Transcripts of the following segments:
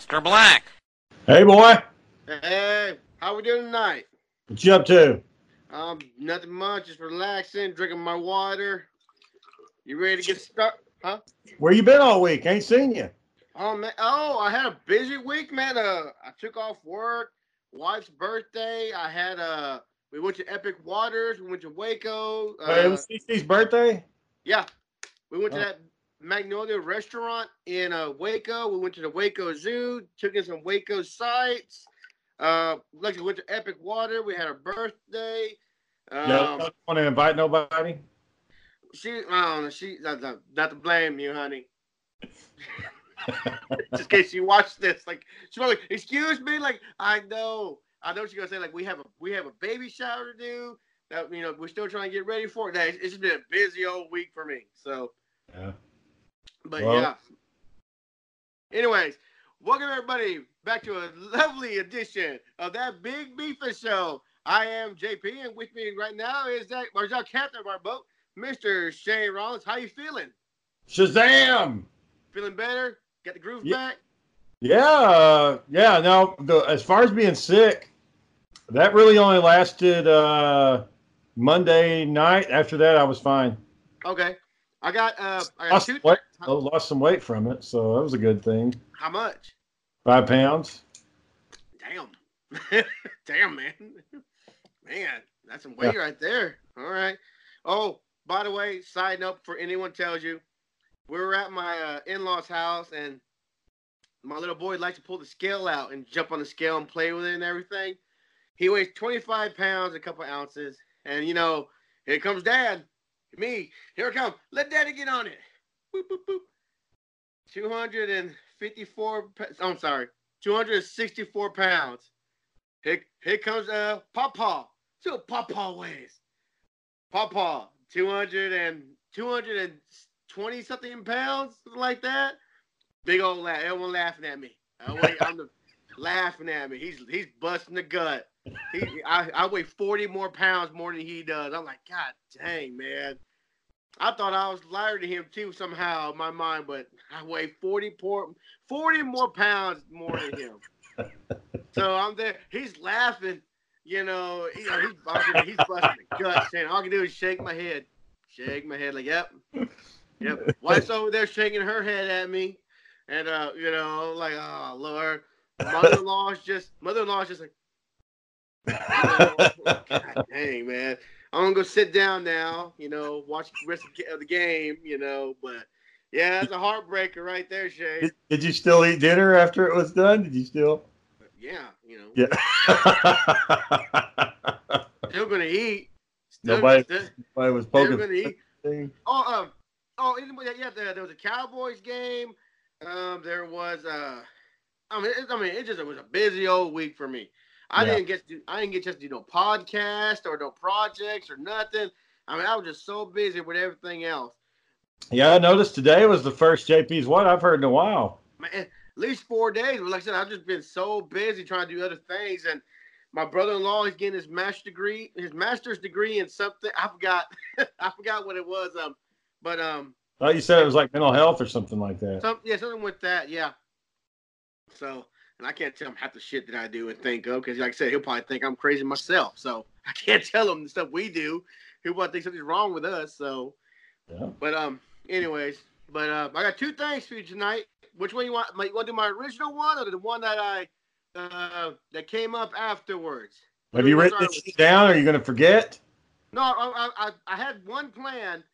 Mr. Black. Hey, boy. hey, how we doing tonight? What you up to? Um, nothing much. Just relaxing, drinking my water. You ready to get started? Huh? Where you been all week? Ain't seen you. Oh man! Oh, I had a busy week, man. Uh, I took off work. Wife's birthday. I had uh, we went to Epic Waters. We went to Waco. Hey, it Uh, was CC's birthday. yeah, we went to Oh. that Magnolia restaurant in uh, Waco. We went to the Waco Zoo. Took in some Waco sites. Uh, like we went to Epic Water. We had a birthday. Um, yeah, don't want to invite nobody. She, I don't know. She, not, not, not to blame you, honey. Just in case you watch this, like she was like, "Excuse me," like I know, I know she's gonna say like we have a we have a baby shower to do. That you know we're still trying to get ready for it. That it's just been a busy old week for me. So, Yeah. But Well- yeah. Anyways, welcome everybody back to a lovely edition of that Big Beefing Show. I am JP, and with me right now is that Marjal captain of our boat, Mr. Shane Rollins. How you feeling? Shazam! Feeling better? Got the groove Yeah. back? Yeah, uh, yeah. No, the, as far as being sick, that really only lasted uh, Monday night. After that, I was fine. Okay. I got uh I got Lost, two weight, I lost some weight from it, so that was a good thing. how much? Five pounds. Damn. Damn man. Man, that's some weight right there. All right. Oh, by the way, side note for anyone tells you, we were at my uh, in-laws house and my little boy likes to pull the scale out and jump on the scale and play with it and everything. He weighs 25 pounds, a couple ounces, and you know, here comes dad. Me, here it comes. Let daddy get on it. Boop, boop, boop. 254 pa- I'm sorry, 264 pounds. Here, here comes uh Papa. What Papa weighs. Papa, 200 and 220 something pounds, like that. Big old laugh. Everyone laughing at me. I'm the, laughing at me. He's he's busting the gut. He, I, I weigh 40 more pounds more than he does. I'm like, God dang, man. I thought I was lighter than him too somehow in my mind, but I weigh 40 por- 40 more pounds more than him. so I'm there. He's laughing. You know, you know he's, busting, he's busting the gut. Saying all I can do is shake my head, shake my head like, yep, yep. Wife's over there shaking her head at me, and uh, you know, like, oh Lord. Mother-in-law's just mother-in-law's just like, God dang man. I'm gonna go sit down now. You know, watch the rest of the game. You know, but yeah, that's a heartbreaker right there, Shay. Did, did you still eat dinner after it was done? Did you still? Yeah, you know, Yeah. still gonna eat. Still, Nobody- still, I was still poking. gonna eat. Oh, um, oh, anyway, yeah, there, there was a Cowboys game. Um, there was uh, I mean, it, I mean, it just it was a busy old week for me. I Yeah. didn't get to, do, I didn't get just do no podcast or no projects or nothing. I mean, I was just so busy with everything else. Yeah, I noticed today was the first JP's what I've heard in a while. Man, at least four days. But like I said, I've just been so busy trying to do other things, and my brother-in-law is getting his master's degree, his master's degree in something. I forgot, I forgot what it was. Um, but um, thought you said it was like mental health or something like that. some yeah, something with that. Yeah. So, and I can't tell him half the shit that I do and think of because, like I said, he'll probably think I'm crazy myself. So I can't tell him the stuff we do. He'll probably think something's wrong with us. So, Yeah. but um, anyways, but uh, I got two things for you tonight. Which one you want? You want to do my original one or the one that I uh that came up afterwards? Have you written this down? Or are you going to forget? No, I, I, I- I had one plan,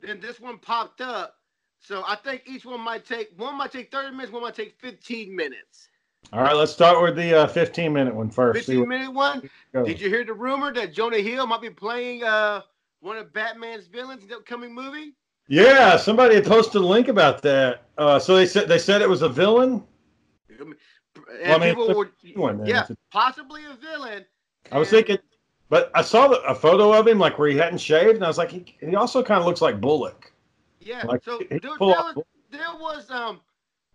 then this one popped up. So I think each one might take one might take 30 minutes, one might take 15 minutes. All right, let's start with the uh, 15 minute one first. 15 minute one. Did you hear the rumor that Jonah Hill might be playing uh one of Batman's villains in the upcoming movie? Yeah, somebody had posted a link about that. Uh, so they said they said it was a villain. And Well, I mean, people it's a were, one, yeah, possibly a villain. I was thinking, but I saw the, a photo of him like where he hadn't shaved, and I was like, he, he also kind of looks like Bullock. Yeah. Like, so there, there was, there was um,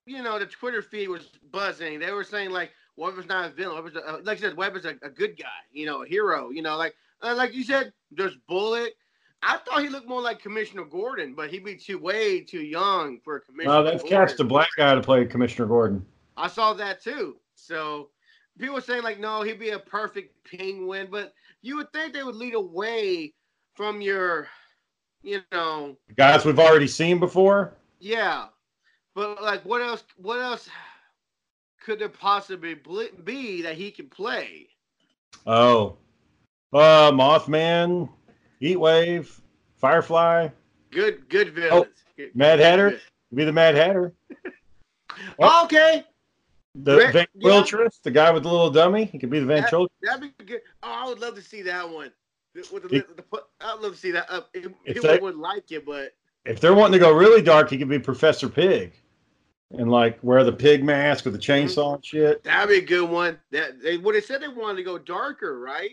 you know, the Twitter feed was buzzing. They were saying like, Weber's not a villain. Weber's a, uh, like I said, Weber's a, a good guy. You know, a hero. You know, like uh, like you said, there's Bullet. I thought he looked more like Commissioner Gordon, but he'd be too way too young for a Commissioner. No, Gordon. cast a black guy to play Commissioner Gordon. I saw that too. So people were saying like, no, he'd be a perfect penguin, but you would think they would lead away from your, you know, Guys we've already seen before. yeah. But like, what else? What else could there possibly be that he can play? Oh, uh, Mothman, Heatwave, Firefly, Good, good villains. Good- Oh, Mad good- Hatter. be the Mad Hatter. Oh. Okay, The Rick- Van yeah. The guy with the little dummy. He could be the ventriloquist. That, that'd be good. Oh, I would love to see that one. With the, He- the, the, I'd love to see that. Uh, people they- would like it, but If they're wanting to go really dark, he could be Professor Pig, and like wear the pig mask with the mm-hmm. chainsaw and shit. That'd be a good one. That they would have said they wanted to go darker, right?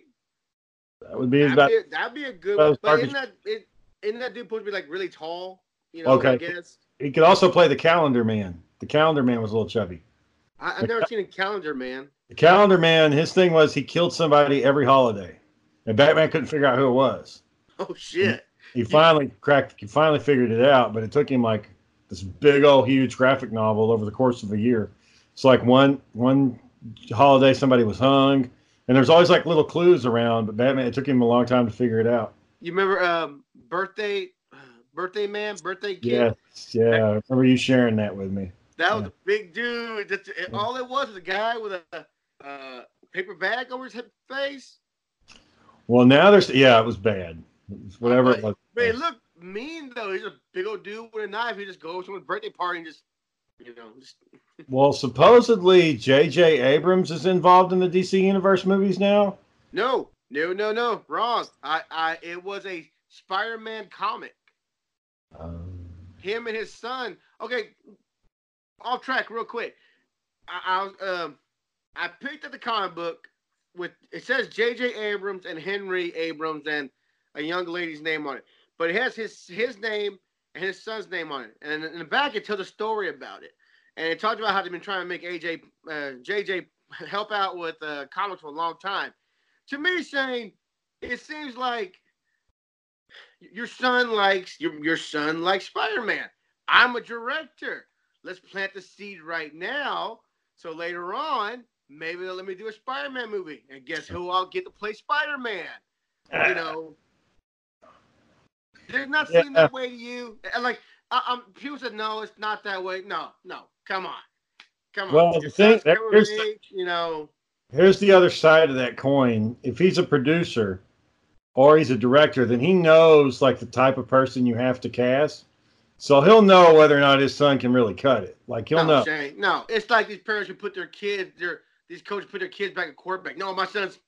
That would be That'd, about. be, a, that'd be a good one. But isn't that it, isn't that dude supposed to be like really tall? You know, Okay. I guess. He could also play the Calendar Man. The Calendar Man was a little chubby. I, I've never seen a calendar, man. The Calendar Man, his thing was he killed somebody every holiday, and Batman couldn't figure out who it was. Oh shit! He finally cracked. He finally figured it out, but it took him like this big old huge graphic novel over the course of a year. It's like one one holiday somebody was hung, and there's always like little clues around. But Batman, it took him a long time to figure it out. You remember um birthday, birthday man, birthday kid? Yes, yeah. I remember you sharing that with me. That was Yeah. a big dude. That's, it- all it was was a guy with a uh, paper bag over his face. Well, now there's yeah, it was bad. Whatever it was. He looked mean though. He's a big old dude with a knife. He just goes to someone's birthday party and just, you know, just Well, supposedly J.J. Abrams is involved in the DC Universe movies now. no, no, no, no, wrong. I, I, it was a Spider-Man comic. Him and his son. Okay, off track real quick. I, I was um, I picked up the comic book with it says J.J. Abrams and Henry Abrams and a young lady's name on it, but it has his his name and his son's name on it, and in the back it tells a story about it, and it talks about how they've been trying to make AJ uh, JJ help out with uh, comics for a long time. To me, Shane, it seems like your son likes your your son likes Spider-Man. I'm a director. Let's plant the seed right now. So later on, maybe they'll let me do a Spider-Man movie. And guess who I'll get to play Spider-Man? You know. Does not seem that way to you. And like I, I'm people said no, it's not that way. No, no, come on. Come on. Well, the thing- here's the- you know. Here's the other side of that coin. If he's a producer or he's a director, then he knows like the type of person you have to cast. So he'll know whether or not his son can really cut it. Like he'll no, know. Shane, no, it's like these parents who put their kids, their these coaches put their kids back at quarterback. No, my son's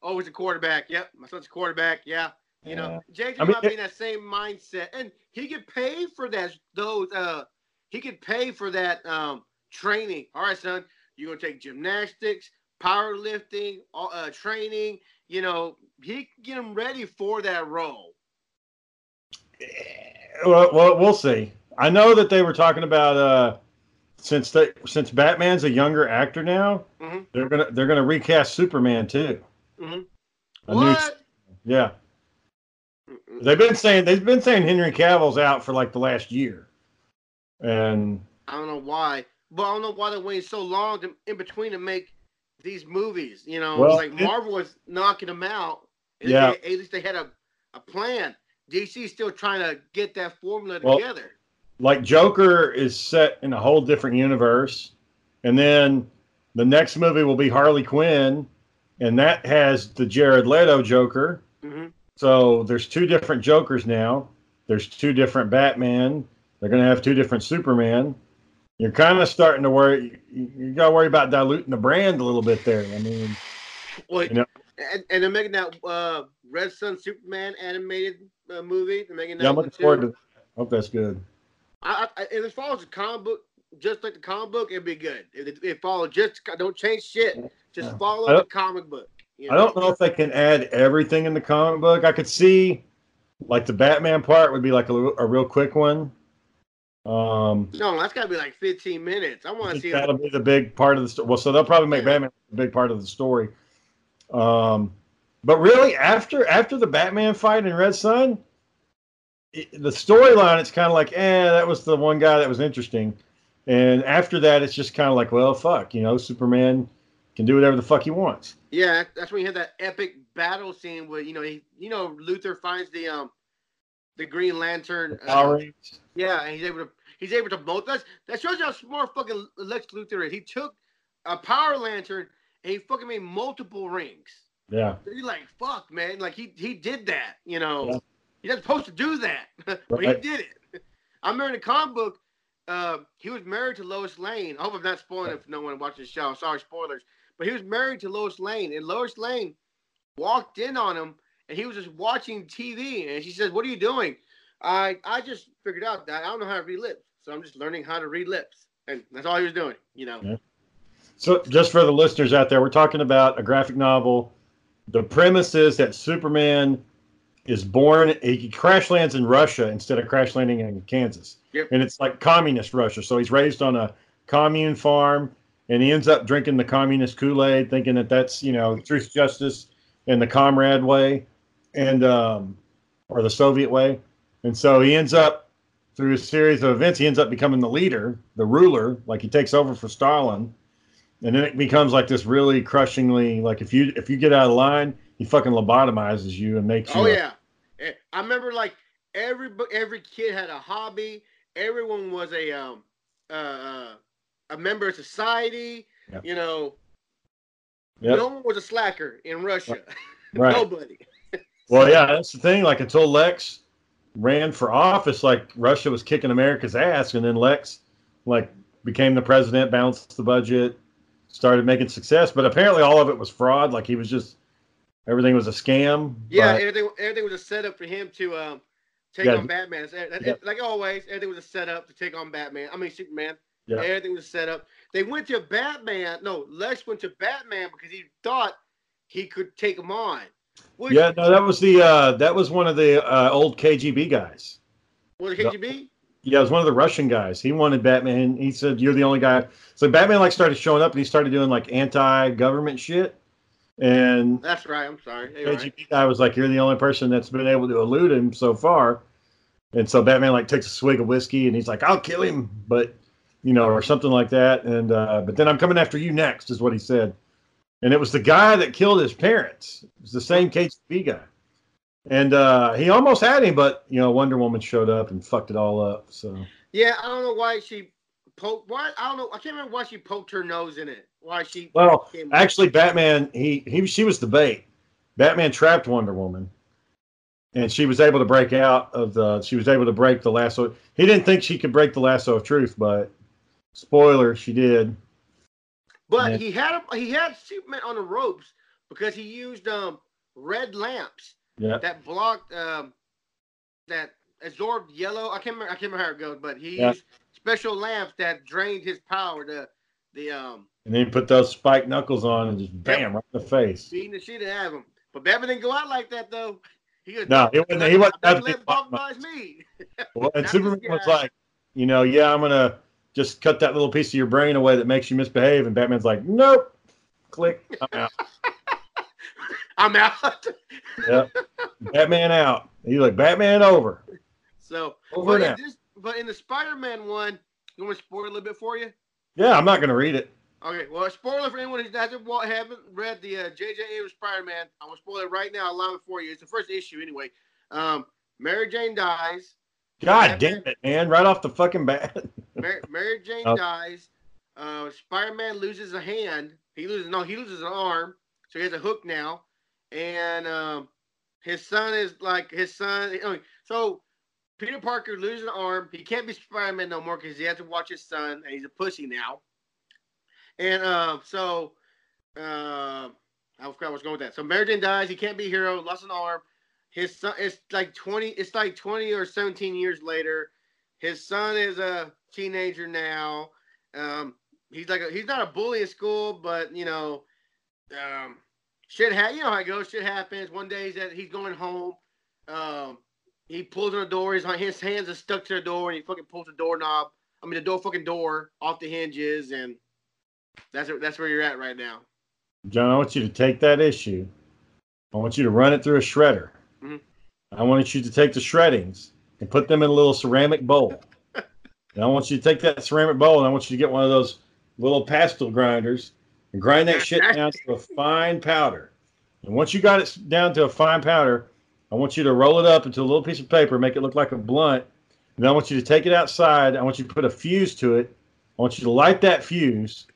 always a quarterback. Yep, my son's a quarterback. Yeah, you know, JJ I mean, might be in that same mindset, and he could pay for that. Those, uh, he could pay for that um training. All right, son, you're gonna take gymnastics, powerlifting, uh, training. You know, he can get him ready for that role. Well, well, we'll see. I know that they were talking about uh, since they since Batman's a younger actor now, Mhm. they're gonna they're gonna recast Superman too. Mhm. A new- What? yeah, they've been saying they've been saying Henry Cavill's out for like the last year, and I don't know why, but I don't know why they waited so long to, in between to make these movies. You know, Well, like it- Marvel was knocking them out. At Yeah. least they- at least they had a, a plan. DC is still trying to get that formula Well, together. like Joker is set in a whole different universe, and then the next movie will be Harley Quinn, and that has the Jared Leto Joker. So there's two different Jokers now. There's two different Batman. They're going to have two different Superman. You're kind of starting to worry. You, you got to worry about diluting the brand a little bit there. I mean, Well, You know- and, and they're making that uh, Red Sun Superman animated uh, movie. They're making that yeah, I'm looking too. forward to. That. Hope that's good. I, I, and as far as the comic book, just like the comic book, it'd be good. If it, it follow just don't change shit. Just follow the comic book. You I don't know if they can add everything in the comic book. I could see, like the Batman part would be like a, a real quick one. Um, No, that's got to be like 15 minutes. I I want to see. that'll be the big part of the story. Well, so they'll probably make Yeah. Batman a big part of the story. Um, but really, after after the Batman fight in Red Sun, it, the storyline it's kind of like, eh, that was the one guy that was interesting, and after that, it's just kind of like, well, fuck, you know, Superman can do whatever the fuck he wants. Yeah, that's when you had that epic battle scene where you know he, you know, Luthor finds the um, the Green Lantern. The Power uh, yeah, and he's able to he's able to both. That's that shows you how smart fucking Lex Luthor is. He took a Power Lantern and he fucking made multiple rings. Yeah, You're like, fuck, man. Like he he did that. You know, Yeah. he's not supposed to do that, but he did it. I remember in the comic book, uh, he was married to Lois Lane. I hope I'm not spoiling it for no one watching the show. Sorry, spoilers. But he was married to Lois Lane, and Lois Lane walked in on him, and he was just watching TV. And she says, "What are you doing?" I I just figured out that I don't know how to read lips, so I'm just learning how to read lips, and that's all he was doing. You know. Yeah. So, just for the listeners out there, we're talking about a graphic novel. The premise is that Superman is born, he crash lands in Russia instead of crash landing in Kansas. Yep. And it's like communist Russia. So, he's raised on a commune farm and he ends up drinking the communist Kool Aid, thinking that that's, you know, truth, justice, and the comrade way, and, um, or the Soviet way. And so he ends up, through a series of events, he ends up becoming the leader, the ruler, like he takes over for Stalin and then it becomes like this really crushingly like if you if you get out of line he fucking lobotomizes you and makes you Oh yeah, Eh, I remember like every every kid had a hobby. Everyone was a um uh, uh a member of society. Yeah. You know, Yep. no one was a slacker in Russia. right Nobody. well yeah that's the thing like until lex ran for office like russia was kicking america's ass and then lex like became the president balanced the budget started making success but apparently all of it was fraud like he was just everything was a scam Yeah, but- everything everything was a setup for him to um take Yeah. on Batman. Like always, everything was a setup to take on Batman. I mean Superman. Yeah. Everything was set up. They went to Batman. No, Lex went to Batman because he thought he could take him on. Which, yeah no that was the uh that was one of the uh, old kgb guys Was it KGB? Yeah, it was one of the Russian guys. He wanted Batman. He said, "You're the only guy." So Batman like started showing up, and he started doing like anti-government shit. And That's right. I'm sorry. You're right. KGB guy was like, "You're the only person that's been able to elude him so far." And so Batman like takes a swig of whiskey, and he's like, "I'll kill him," but you know, or something like that. And uh, but then I'm coming after you next, is what he said. And it was the guy that killed his parents. It was the same KGB guy. And uh, he almost had him, but you know, Wonder Woman showed up and fucked it all up. So. Yeah, I don't know why she poked. Why I don't know. I can't remember why she poked her nose in it. Why she? Well, actually, Batman he he she was the bait. Batman trapped Wonder Woman, and she was able to break out of the. She was able to break the lasso. He didn't think she could break the lasso of truth, but spoiler, she did. But Yeah. he had a, he had Superman on the ropes because he used um red lamps Yeah, that blocked um that absorbed yellow. I can't remember. I can't remember how it goes, but he Yeah. used special lamps that drained his power. The the um and then he put those spiked knuckles on and just bam right in the face. beating the shit out of him. But Batman didn't go out like that though. He was No, he wasn't- he wasn't bet to let me. Well, and Superman was like, you know, yeah, I'm gonna just cut that little piece of your brain away that makes you misbehave. And Batman's like, nope, click, I'm out. I'm out. yep. Batman out. He's like, Batman over. so, Over but in, this, but in the Spider-Man one, you want to spoil a little bit for you? Yeah, I'm not going to read it. Okay, well, a spoiler for anyone who hasn't haven't read the uh, J.J. Abrams Spider-Man. I'm gonna spoil it right now, live for you. It's the first issue anyway. Um, Mary Jane dies. God damn it, man. Right off the fucking bat. Mary, Mary Jane Oh. dies. Uh, Spider-Man loses a hand. He loses no, he loses an arm, so he has a hook now. And um, his son is like his son. So Peter Parker loses an arm. He can't be Spider-Man no more because he has to watch his son, and he's a pussy now. And uh, so uh, I forgot what's going with that. So Mary Jane dies. He can't be a hero. Lost an arm. His son. It's like twenty. It's like twenty or seventeen years later. His son is a teenager now. Um, he's like a, he's not a bully in school, but you know, um, shit. Ha- you know how it goes. Shit happens. One day he's at, he's going home. Um, he pulls on the door. His his hands are stuck to the door, and he fucking pulls the doorknob. I mean, the door fucking door off the hinges, and that's that's where you're at right now. John, I want you to take that issue. I want you to run it through a shredder. Mhm. I want you to take the shreddings and put them in a little ceramic bowl. And I want you to take that ceramic bowl and I want you to get one of those little pastel grinders and grind that shit down to a fine powder. And once you got it down to a fine powder, I want you to roll it up into a little piece of paper, make it look like a blunt. And then I want you to take it outside. I want you to put a fuse to it. I want you to light that fuse,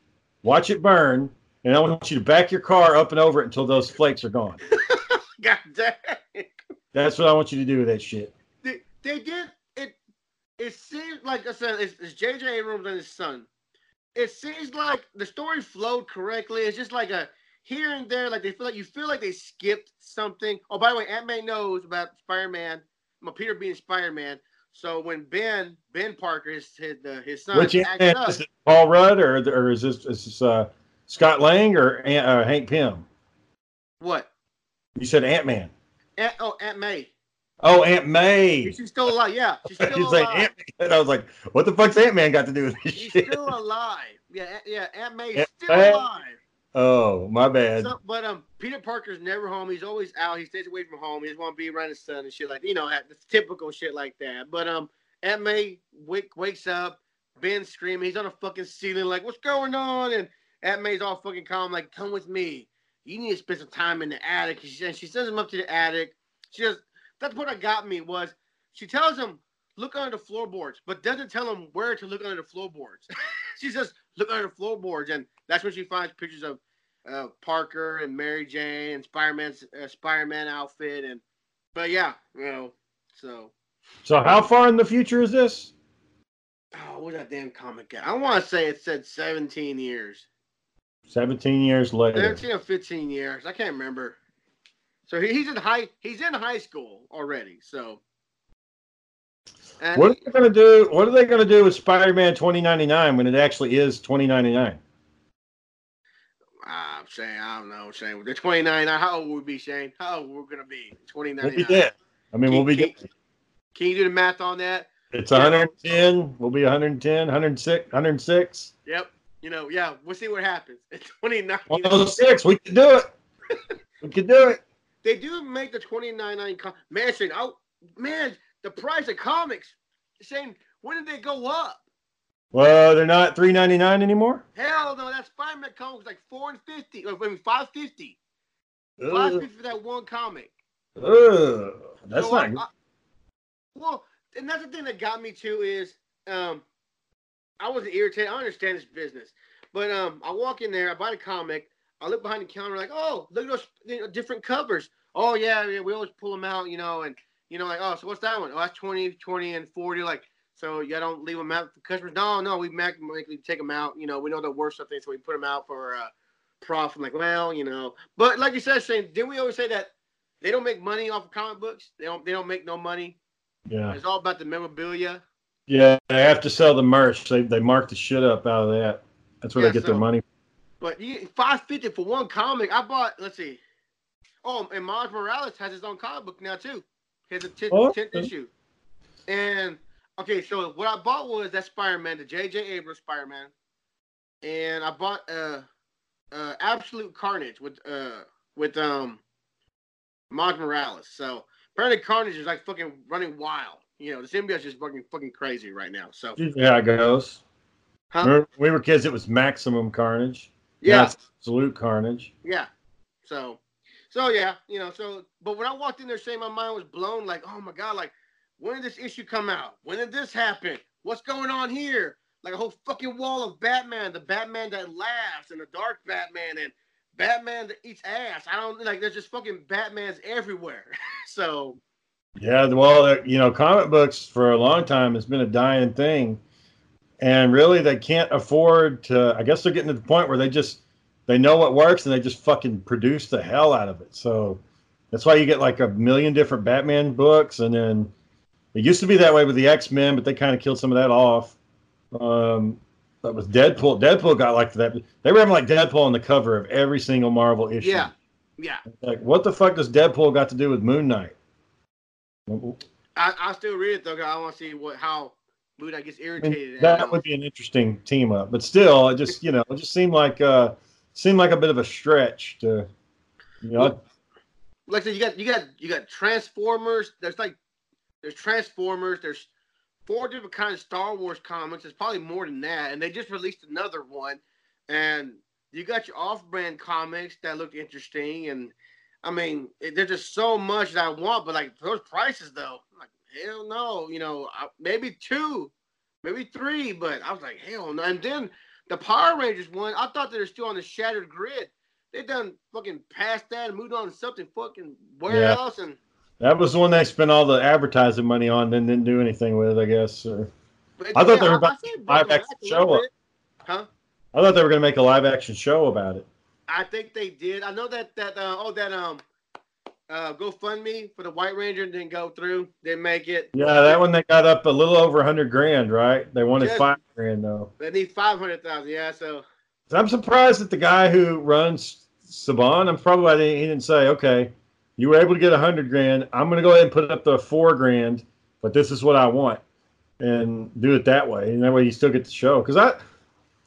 watch it burn, and I want you to back your car up and over it until those flakes are gone. God damn. That's what I want you to do with that shit. They, they did it. Seems like I said, it's, it's J.J. Abrams and his son. It seems like the story flowed correctly. It's just like a here and there, like they feel like you feel like they skipped something. Oh, by the way, Aunt May knows about Spider-Man. Well, Peter being Spider-Man. So when Ben Ben Parker, his his, uh, his son, Which up, is it? Paul Rudd or or is this is this uh, Scott Lang or uh, Hank Pym? what? You said Ant Man. Aunt, oh, Aunt May. Oh, Aunt May. She's still alive. Yeah, she's still He's like alive. Ant Man. I was like, what the fuck's Aunt Man got to do with this shit? She's shit? still alive. Yeah, yeah. Aunt May's Aunt still May? alive. Oh, my bad. So, but um, Peter Parker's never home. He's always out. He stays away from home. He just want to be around his son and shit like you know, the typical shit like that. But um, Aunt May wake, wakes up. Ben's screaming. He's on a fucking ceiling like, "What's going on?" And Aunt May's all fucking calm, like, "Come with me. You need to spend some time in the attic." And she, and she sends him up to the attic. She just that's what that got me was she tells him look under the floorboards, but doesn't tell him where to look under the floorboards. she says look under the floorboards, and that's when she finds pictures of uh, Parker and Mary Jane and Spider-Man's uh, Spider-Man outfit, and but yeah, you know, so So, how far in the future is this? oh, what's that damn comic at? I want to say it said 17 years, 17 years later. 17 or 15 years, I can't remember. So he's in high he's in high school already, so. And What are they going to do? What are they going to do with Spider-Man 2099 when it actually is 2099? I'm saying I don't know, Shane. They're 29. How old would we be, Shane? How old we're gonna be? 29. We'll. I mean, we'll be Can, dead. can you do the math on that? It's 110. We'll be 110, 106, 106. Yep. You know, yeah. We'll see what happens. It's 29. 106. We can do it. We can do it. They do make the 29.9 com- man. Shane, oh man, the price of comics. Shane, when did they go up? Well, they're not 399 anymore. Hell no, that Spider-Man comic was like four and fifty. Or I mean, five fifty. Five fifty for that one comic. ugh, that's So not I-. I- well, and that's the thing that got me too is um, I wasn't irritated. I understand this business, but um, I walk in there, I buy the comic, I look behind the counter, like, oh, look at those you know, different covers. Oh yeah, yeah, we always pull them out, you know, and you know, like, oh, so what's that one? Oh, that's 20, 20, and forty. Like, so you don't leave them out for customers? No, no, we make, make we take them out. You know, we know they're of things, so we put them out for uh, profit. I'm like, well, you know, but like you said, Shane, didn't we always say that they don't make money off of comic books? They don't. They don't make no money. Yeah, It's all about the memorabilia. yeah. They have to sell the merch. They they mark the shit up out of that. That's where Yeah, they get so- their money. But you five fifty for one comic. I bought. Let's see. Oh, and Miles Morales has his own comic book now too. He has a tenth, Oh, okay. issue, and Okay, so what I bought was that Spider-Man, the J.J. Abrams Spider-Man, and I bought uh, uh, Absolute Carnage with uh with um Miles Morales. So apparently Carnage is like fucking running wild. You know, the symbiote's just fucking fucking crazy right now. So Yeah, it goes. huh? Remember when we were kids, it was maximum carnage. Yeah, it's absolute carnage. yeah. So so yeah, you know, so but when I walked in there saying my mind was blown, like, oh my god, like when did this issue come out? When did this happen? What's going on here? Like a whole fucking wall of Batman, the Batman that laughs, and the dark Batman, and Batman that eats ass. I don't like. There's just fucking Batmans everywhere. so Yeah, well, you know, comic books for a long time has been a dying thing, and really they can't afford to. I guess they're getting to the point where they just they know what works and they just fucking produce the hell out of it. So that's why you get like a million different Batman books, and then it used to be that way with the X Men, but they kind of killed some of that off. Um, but with Deadpool, Deadpool got like that. They were having like Deadpool on the cover of every single Marvel issue. yeah, yeah. Like, what the fuck does Deadpool got to do with Moon Knight? I I still read it though. I want to see what how Knight gets irritated. at that him. would be an interesting team up, but still, it just you know, it just seemed like uh seemed like a bit of a stretch to, you know. like I said, you got you got you got Transformers. There's like there's Transformers. There's four different kinds of Star Wars comics. There's probably more than that, and they just released another one. And you got your off-brand comics that look interesting, and I mean, it- there's just so much that I want. But like those prices, though, I'm like hell no. You know, maybe two, maybe three, but I was like hell no. And then the Power Rangers one, I thought they were still on the Shattered Grid they done fucking past that and moved on to something fucking where Yeah. else and That was the one they spent all the advertising money on, then didn't do anything with, I guess. Or, but I thought they were about said live action show up. Huh? I thought they were going to make a live action show about it. I think they did. I know that that uh, oh that um uh GoFundMe for the White Ranger didn't go through. Didn't make it. Yeah, that one they got up a little over a hundred grand, right? They wanted five grand though. They need five hundred thousand. Yeah, so I'm surprised that the guy who runs Saban, I'm probably he didn't say, okay, you were able to get a hundred grand. I'm going to go ahead and put up the four grand, but this is what I want, and do it that way, and that way you still get the show. Because I,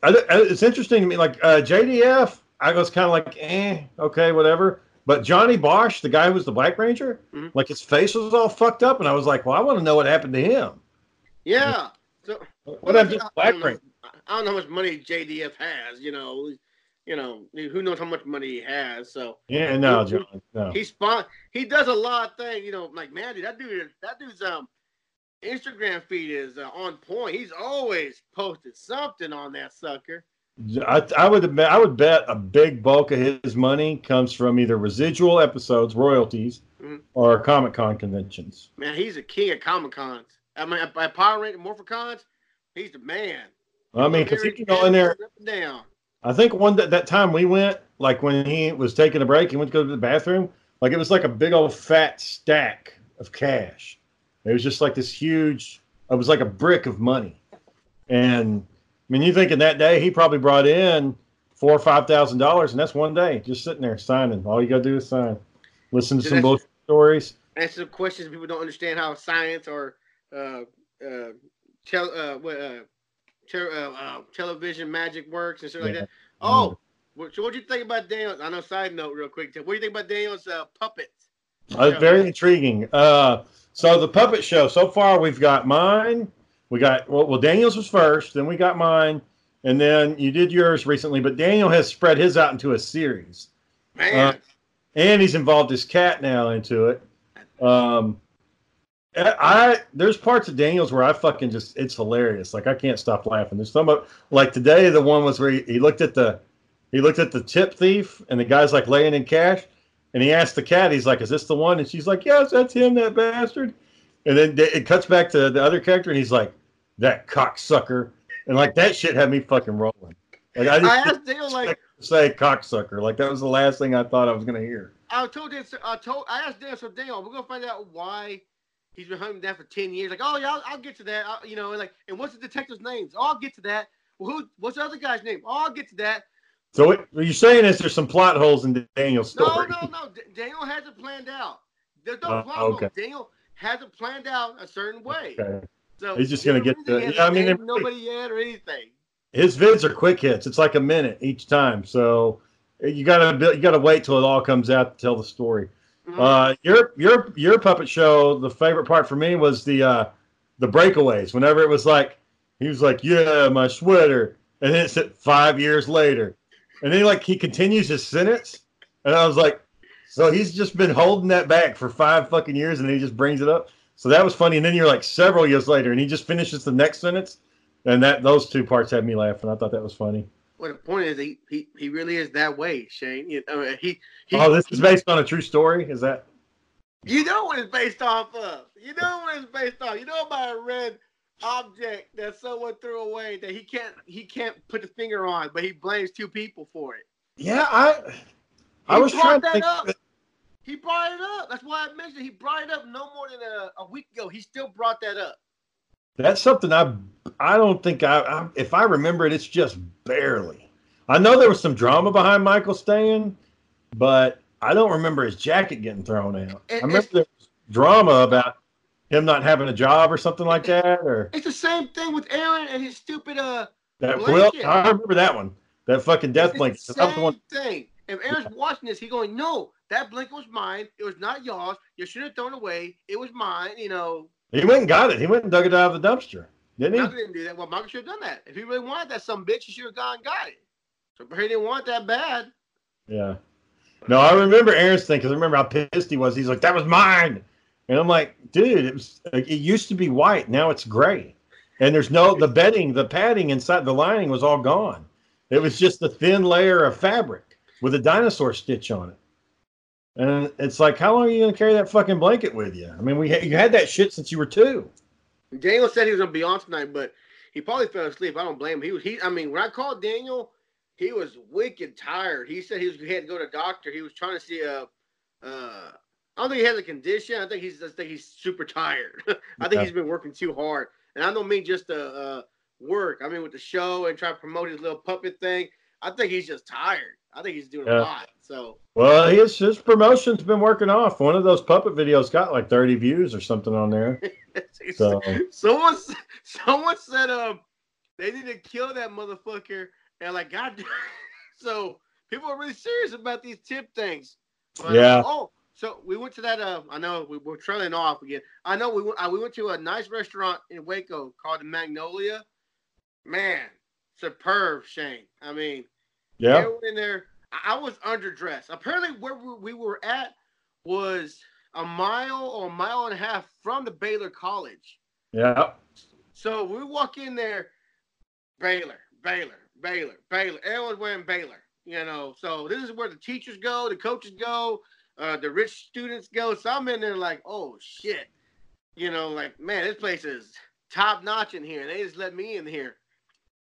I, it's interesting to me. Like uh, JDF, I was kind of like, eh, okay, whatever. But Johnny Bosch, the guy who was the Black Ranger, Mhm. like his face was all fucked up, and I was like, well, I want to know what happened to him. yeah. So What happened to Black don't know, Ranger? I don't know how much money JDF has. You know, you know who knows how much money he has. So Yeah, no, John, no. He spon- he does a lot of things, you know, like man, dude, that dude that dude's um Instagram feed is uh, on point. He's always posted something on that sucker. I, I would admit, I would bet a big bulk of his money comes from either residual episodes, royalties, Mhm. or Comic Con conventions. Man, he's a king of Comic Cons. I mean, by Power Ranger Morphicons, he's the man. I mean, because he can go in there. down. I think one that, that time we went, like when he was taking a break, he went to go to the bathroom. Like it was like a big old fat stack of cash. It was just like this huge. It was like a brick of money. And mean, you think in that day he probably brought in four or five thousand dollars, and that's one day just sitting there signing. All you gotta do is sign. Listen to See, some bullshit stories. Answer some questions people don't understand how science or uh uh, tel- uh, what, uh, ter- uh, uh television magic works and stuff like Yeah. that. Oh, what- so what do you think about Daniel? I know. Side note, real quick. What do you think about Daniel's uh, puppets? Uh, very intriguing. Uh, so the puppet show. So far, we've got mine. We got well, well, Daniel's was first. Then we got mine, and then you did yours recently. But Daniel has spread his out into a series, Man, Uh, and he's involved his cat now into it. Um, I, there's parts of Daniel's where I fucking just it's hilarious. Like I can't stop laughing. There's some of like today the one was where he, he looked at the he looked at the tip thief and the guy's like laying in cash and he asked the cat he's like is this the one and she's like yes that's him that bastard and then it cuts back to the other character and he's like that cocksucker and like that shit had me fucking rolling. Like I I just asked Daniel like say cocksucker. Like that was the last thing I thought I was gonna hear. I told Daniel, I told I asked Daniel, so Daniel, we're gonna find out why he's been hunting down for ten years. Like, oh yeah, I'll, I'll get to that. I, you know, and like, and what's the detective's names? Oh, I'll get to that. Well, who? What's the other guy's name? Oh, I'll get to that. So what, you're saying is there's some plot holes in Daniel's No, story. no, no. D- Daniel has it planned out. There's no Uh, problem. okay. Daniel has it planned out a certain way. Okay. So He's just gonna get really the- yeah, I mean, nobody yet or anything. His vids are quick hits. It's like a minute each time. So you gotta you gotta wait till it all comes out to tell the story. Mhm. Uh, your your your puppet show. The favorite part for me was the uh, the breakaways. Whenever it was like he was like, "Yeah, my sweater," and then it said five years later, and then like he continues his sentence, and I was like, "So he's just been holding that back for five fucking years, and he just brings it up." So that was funny. And then you're like several years later, and he just finishes the next sentence, and that those two parts had me laughing. I thought that was funny. well, the point is, he, he he really is that way, Shane. You, mean, he, he oh, this is based on a true story. Is that? You know what it's based off of. You know what it's based off. You know about a red object that someone threw away that he can't he can't put the finger on, but he blames two people for it. Yeah, I. I was brought trying to that think. up. He brought it up. That's why I mentioned it. he brought it up no more than a, a week ago. He still brought that up. That's something I I don't think I, I if I remember it, it's just barely. I know there was some drama behind Michael staying, but I don't remember his jacket getting thrown out. I It- remember there was drama about him not having a job or something like that, or It's the same thing with Aaron and his stupid uh that. Well, I remember that one, that fucking death blanket. That was the same one. thing. If Aaron's watching this, he going, "No, that blanket was mine. It was not yours. You should have thrown it away. It was mine." You know, He went and got it. He went and dug it out of the dumpster, didn't he? didn't do that. Well, Michael should have done that. If he really wanted that some bitch, he should have gone and got it. So he didn't want that bad. Yeah. No, I remember Aaron's thing because I remember how pissed he was. He's like, "That was mine," and I'm like, "Dude, it was. Like, it used to be white. Now it's gray, and there's no the bedding, the padding inside the lining was all gone. It was just a thin layer of fabric with a dinosaur stitch on it. And it's like, how long are you gonna carry that fucking blanket with you? I mean, we had, you had that shit since you were two. Daniel said he was gonna be on tonight, but he probably fell asleep. I don't blame him. He was he. I mean, when I called Daniel, he was wicked tired. He said he was he had to go to the doctor. He was trying to see a. Uh, I don't think he has a condition. I think he's I think he's super tired. I think Yeah. he's been working too hard, and I don't mean just uh, uh work. I mean with the show and trying to promote his little puppet thing. I think he's just tired. I think he's doing Yeah. a lot. So Well, his his promotion's been working off. One of those puppet videos got like 30 views or something on there. So someone someone said um they need to kill that motherfucker and like God so people are really serious about these tip things. But, Yeah. oh, so we went to that. Uh, I know we were trailing off again. I know we went. Uh, we went to a nice restaurant in Waco called the Magnolia. Man, superb, Shane. I mean, yeah. everyone in there. I was underdressed. Apparently, where we we were at was a mile or a mile and a half from the Baylor College. Yeah. So we walk in there, Baylor, Baylor, Baylor, Baylor. Everyone's wearing Baylor, you know. So this is where the teachers go, the coaches go, uh, the rich students go. So I'm in there like, oh shit, you know, like man, this place is top notch in here. They just let me in here.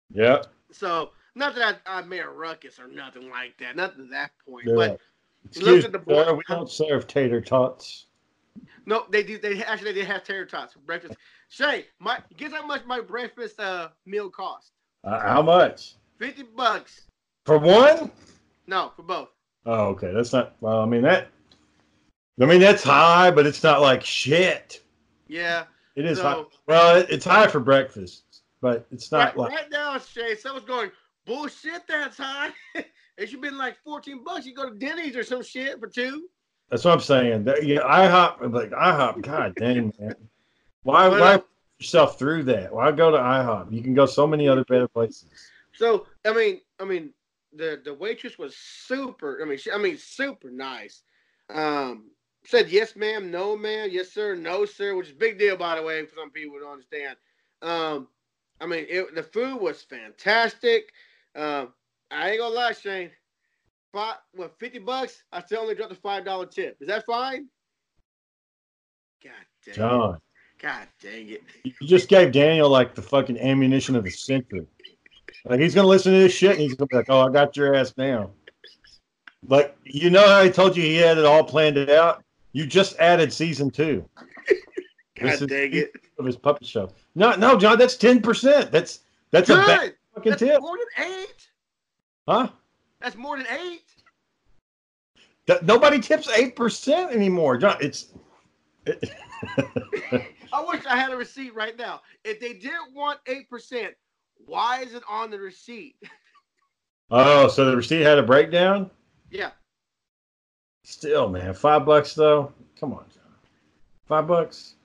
Yeah. So not that I, I made a ruckus or nothing like that, nothing to that point. Yeah. But Excuse at the board. sir, we don't serve tater tots. no, they do. They actually they have tater tots for breakfast. Shay, my guess how much my breakfast uh meal cost? Uh, how much? Fifty bucks. For one? No, for both. Oh, okay. That's not. Well, I mean that. I mean that's high, but it's not like shit. Yeah. It is So- high. Well, it, it's high for breakfast, but it's not Right, like. right now, Shay, someone's going, bullshit, that's high. it should be like 14 bucks. You go to Denny's or some shit for two. That's what I'm saying. That, yeah, IHOP, like IHOP. God dang, man. Why, But, why uh, yourself through that? Why go to IHOP? You can go so many other better places. So, I mean, I mean, the the waitress was super. I mean, she, I mean, super nice. Um, said yes, ma'am, no, ma'am, yes, sir, no, sir, which is a big deal, by the way, for some people to understand. Um, I mean, it, the food was fantastic. Um, I ain't gonna lie, Shane. Five, what, 50 bucks? I still only dropped a $5 tip. Is that fine? God dang it. John, God dang it. you just gave Daniel like the fucking ammunition of the century. Like he's gonna listen to this shit and he's gonna be like, "Oh, I got your ass now." Like you know how I told you he had it all planned it out. You just added season two. God This is dang it. of his puppet show. No, no, John, that's ten percent. That's that's a bad Good. Fucking That's tip, more than eight. huh? That's more than eight. Nobody tips eight percent anymore, John. It's I wish I had a receipt right now. If they didn't want eight percent, why is it on the receipt? oh, so the receipt had a breakdown. yeah, Still, man, five bucks though. Come on, John. Five bucks.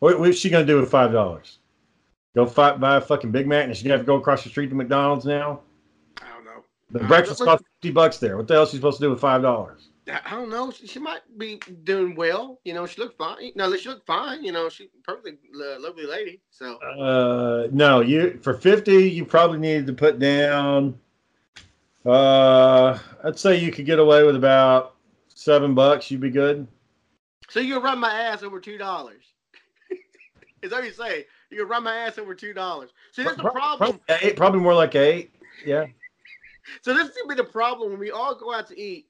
What, what's she gonna do with five dollars? Go fight, buy a fucking Big Mac, and she's gonna have to go across the street to McDonald's now. I don't know. The Uh, breakfast costs fifty bucks there. What the hell is she supposed to do with five dollars? I don't know. She, she might be doing well. You know, she looked fine. No, she looked fine. You know, she perfectly uh, lovely lady. So Uh, no, you for fifty, you probably needed to put down. Uh, I'd say you could get away with about seven bucks. You'd be good. So you can run my ass over two dollars. Is that what you say? You can run my ass over two dollars. See, that's the Pro- problem. Probably, eight, probably more like eight. Yeah. So this is gonna be the problem when we all go out to eat,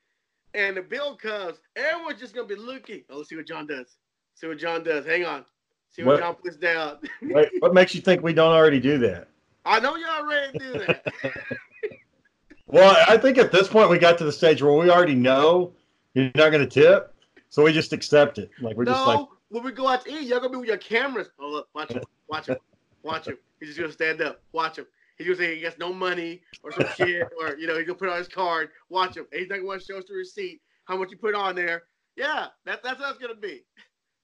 and the bill comes. Everyone's just gonna be looking. Oh, let's see what John does. See what John does. Hang on. See what, What- John puts down. Wait, what makes you think we don't already do that? I know y'all ready to do that. Well, I think at this point we got to the stage where we already know you're not going to tip, so we just accept it. Like we're no, just like, when we go out to eat, y'all gonna be with your cameras. Oh look, watch watch him, watch him. He's just gonna stand up. Watch him. He's gonna say he gets no money or some shit, or you know, he's gonna put on his card. Watch him. And he's not gonna show us the receipt, how much you put on there. Yeah, that, that's how it's gonna be.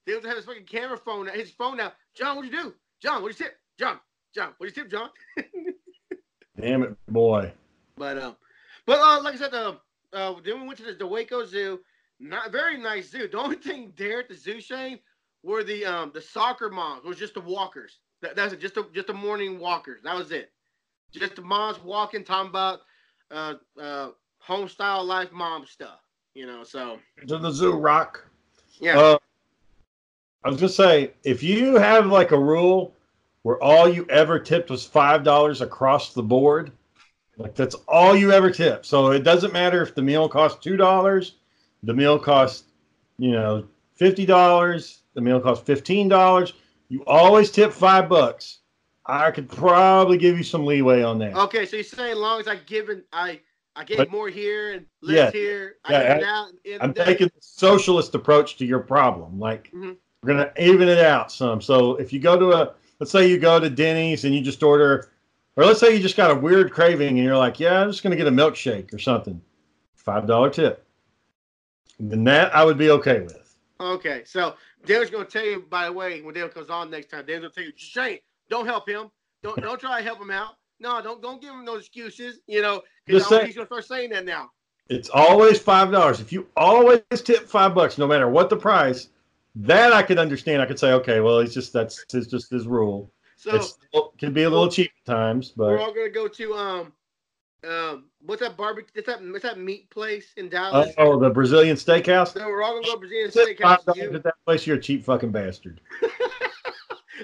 They was have his fucking camera phone, his phone now. John, what'd you do? John, what'd you tip? John, John, what'd you tip, John? damn it, boy. But um, but uh, like I said, uh, uh, then we went to the, the Waco Zoo. Not very nice zoo. The only thing there at the zoo, Shane, were the um the soccer moms. It was just the walkers. That, that's it. Just the just the morning walkers. That was it. Just the moms walking, talking about uh uh home style life mom stuff. You know. So To the zoo rock. yeah. Uh, I was gonna say, if you have like a rule where all you ever tipped was five dollars across the board, like that's all you ever tip. So it doesn't matter if the meal costs two dollars, the meal costs, you know, fifty dollars, the meal costs fifteen dollars. You always tip five bucks. I could probably give you some leeway on that. okay, so you're saying as long as I give given I I gave But- more here and less Yeah. here. I Yeah, even out in I'm the- taking the socialist approach to your problem. Like Mhm. we're gonna even it out some. So if you go to a let's say you go to Denny's and you just order or let's say you just got a weird craving and you're like, yeah, I'm just gonna get a milkshake or something. Five dollar tip. Then that I would be okay with. Okay, so Dale's gonna tell you. By the way, when Dale comes on next time, Dale's gonna tell you, Shane, don't help him. Don't don't try to help him out. No, don't don't give him those excuses. You know, because he's gonna start saying that now. It's always five dollars. If you always tip five bucks, no matter what the price, that I could understand. I could say, okay, well, it's just that's it's just his rule. So it can be a little cheap at times, but we're all gonna go to um um what's that barbecue? What's that what's that meat place in Dallas? oh, the Brazilian steakhouse. so we're all gonna go to Brazilian five Steakhouse. dollars You, at that place. You're a cheap fucking bastard.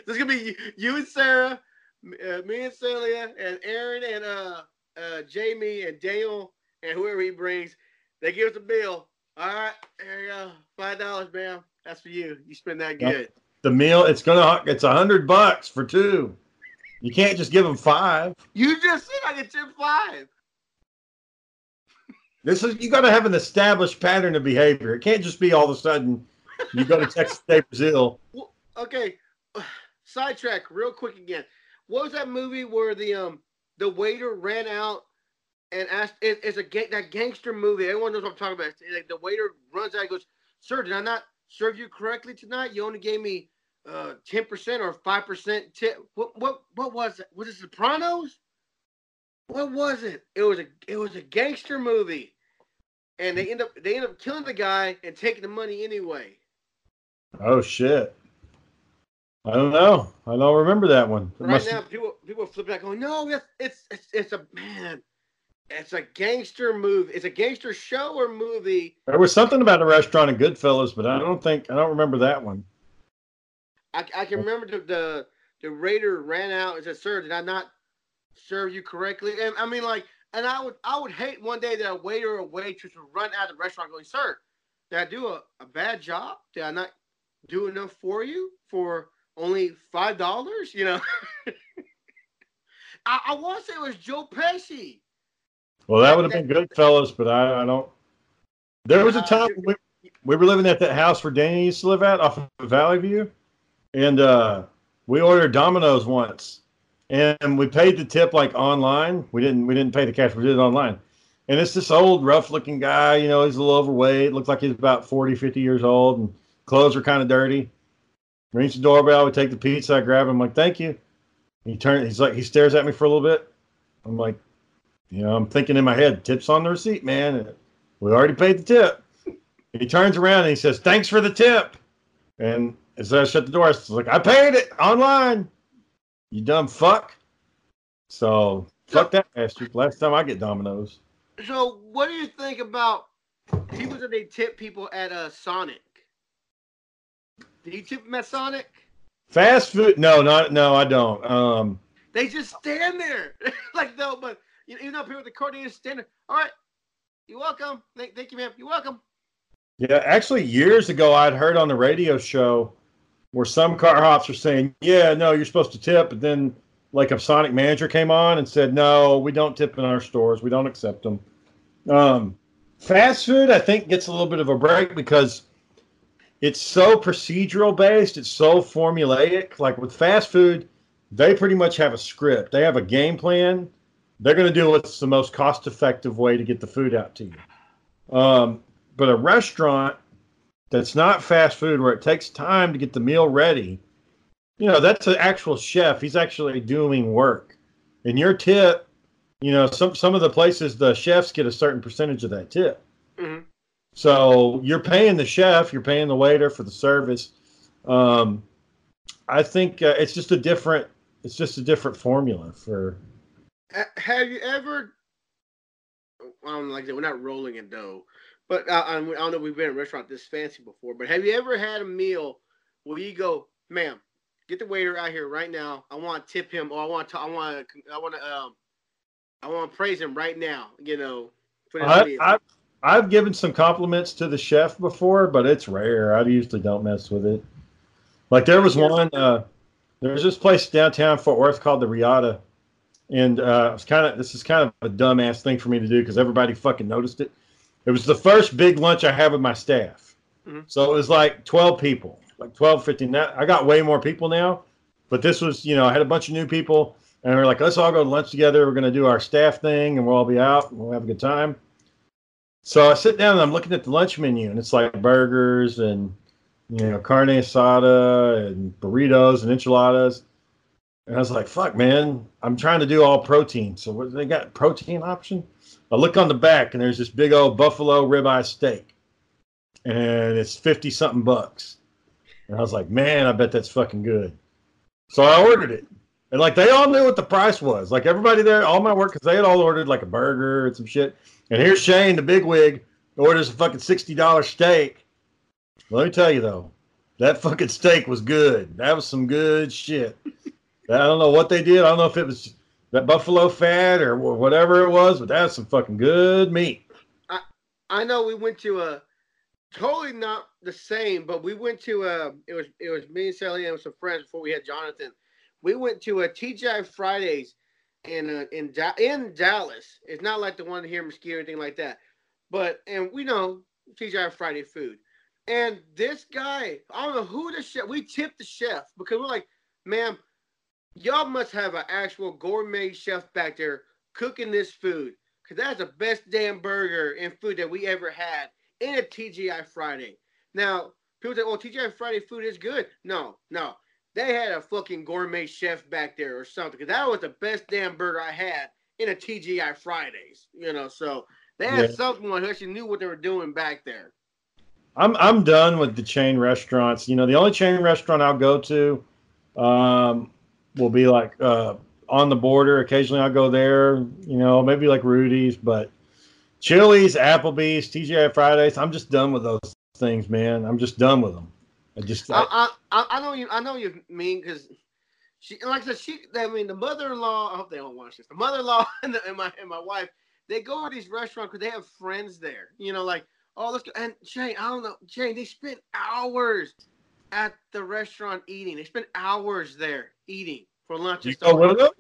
This is gonna be you, you and Sarah, uh, me and Celia, and Aaron and uh, uh, Jamie and Daniel and whoever he brings. They give us a bill. All right, there you go, five dollars, ma'am. That's for you. You spend that Yep. good. The meal it's gonna it's a hundred bucks for two. You can't just give them five. You just said I get tip five. This is you got to have an established pattern of behavior. It can't just be all of a sudden you go to Texas de Brazil. Well, okay, sidetrack real quick again. What was that movie where the um the waiter ran out and asked? It, it's a ga- that gangster movie. Everyone knows what I'm talking about. It's like the waiter runs out and goes, "Sir, did I not serve you correctly tonight? You only gave me uh ten percent or five percent tip. What what what was it? Was it Sopranos? What was it? It was a it was a gangster movie." And they end up they end up killing the guy and taking the money anyway. Oh shit! I don't know. I don't remember that one. It Right must- now, people people flip back going, no, it's, it's it's it's a man, it's a gangster movie. It's a gangster show or movie. there was something about a restaurant in Goodfellas, but I don't think I don't remember that one. I, I can remember the, the the raider ran out and said, "Sir, did I not serve you correctly?" And I mean, like, and I would I would hate one day that a waiter or waitress would run out of the restaurant going, "Sir, did I do a, a bad job? Did I not do enough for you for only five dollars?" You know. I, I want to say it was Joe Pesci. Well, that would have been Goodfellas, but I, I don't. There was a time when we, we were living at that house where Danny used to live at off of Valley View, and uh, we ordered Domino's once, and we paid the tip like online. We didn't we didn't pay the cash. We did it online. And it's this old, rough looking guy. You know, he's a little overweight. Looks like he's about 40, 50 years old, and clothes were kind of dirty. Rings the doorbell. We take the pizza. I grab him. I'm like, thank you. He turns. He's like, he stares at me for a little bit. I'm like, you know, I'm thinking in my head, tips on the receipt, man. We already paid the tip. He turns around and he says, thanks for the tip. And as I shut the door, I was like, I paid it online. You dumb fuck. So fuck that bastard. Last time I get Domino's. So, what do you think about people that they tip people at uh, Sonic? Did you tip them at Sonic? Fast food? No, not no. I don't. Um, They just stand there like no, but you, know people at the court they just stand there. All right, you're welcome. Thank, thank you, ma'am. You're welcome. yeah, actually, years ago, I'd heard on the radio show where some car hops are saying, "Yeah, no, you're supposed to tip," but then like a Sonic manager came on and said, "No, we don't tip in our stores. We don't accept them." Um, fast food, I think, gets a little bit of a break because it's so procedural based. It's so formulaic. Like with fast food, they pretty much have a script. They have a game plan. They're going to do what's the most cost effective way to get the food out to you. Um, but a restaurant that's not fast food, where it takes time to get the meal ready, you know, that's an actual chef. He's actually doing work. And your tip, you know, some some of the places the chefs get a certain percentage of that tip. Mhm. So you're paying the chef, you're paying the waiter for the service. Um, I think uh, it's just a different, it's just a different formula for. Have you ever? I don't like that. We're not rolling in dough, but I, I don't know. We've been in a restaurant this fancy before, but have you ever had a meal where you go, "Ma'am, get the waiter out here right now. I want to tip him, or I want to, I want to, I want to, um, I want to praise him right now." You know, I. I, I've given some compliments to the chef before, but it's rare. I usually don't mess with it. Like there was one, uh, there was this place downtown Fort Worth called the Reata, and uh, it's kind of this is kind of a dumbass thing for me to do because everybody fucking noticed it. It was the first big lunch I had with my staff, Mhm. so it was like twelve people, like 12, 15. Now, I got way more people now, but this was you know I had a bunch of new people, and we are like, let's all go to lunch together. We're gonna do our staff thing, and we'll all be out, and we'll have a good time. So I sit down and I'm looking at the lunch menu, and it's like burgers and you know carne asada and burritos and enchiladas. And I was like, "Fuck, man! I'm trying to do all protein. So what they got protein option?" I look on the back, and there's this big old buffalo ribeye steak, and it's fifty something bucks. And I was like, "Man, I bet that's fucking good." So I ordered it, and like they all knew what the price was. Like everybody there, all my work, because they had all ordered like a burger and some shit. And here's Shane, the big wig, orders a fucking sixty dollar steak. Let me tell you though, that fucking steak was good. That was some good shit. I don't know what they did. I don't know if it was that buffalo fat or whatever it was, but that's some fucking good meat. I I know we went to a totally not the same, but we went to a it was it was me and Sally and some friends before we had Jonathan. We went to a TGI Fridays in uh, in in Dallas. It's not like the one here in Mesquite or anything like that. But and we know TGI Friday food. And this guy, I don't know who the chef. We tipped the chef because we're like, ma'am, y'all must have an actual gourmet chef back there cooking this food because that's the best damn burger and food that we ever had in a TGI Friday. Now, people say, "Oh, TGI Friday food is good." No, no, they had a fucking gourmet chef back there or something because that was the best damn burger I had in a TGI Fridays. You know, so they had Yeah. someone who actually knew what they were doing back there. I'm I'm done with the chain restaurants. You know, the only chain restaurant I'll go to um, will be like uh, on the border. Occasionally, I'll go there. You know, maybe like Rudy's, but Chili's, Applebee's, TGI Fridays. I'm just done with those things, man. I'm just done with them. I just I, I, I, I know you. I know you mean because she, like I said, she. I mean, the mother-in-law. I hope they don't watch this. The mother-in-law and, and my and my wife. They go to these restaurants because they have friends there. You know, like oh, let's go. And Jane, I don't know, Jane. They spend hours at the restaurant eating. They spend hours there eating for lunch. you go with them.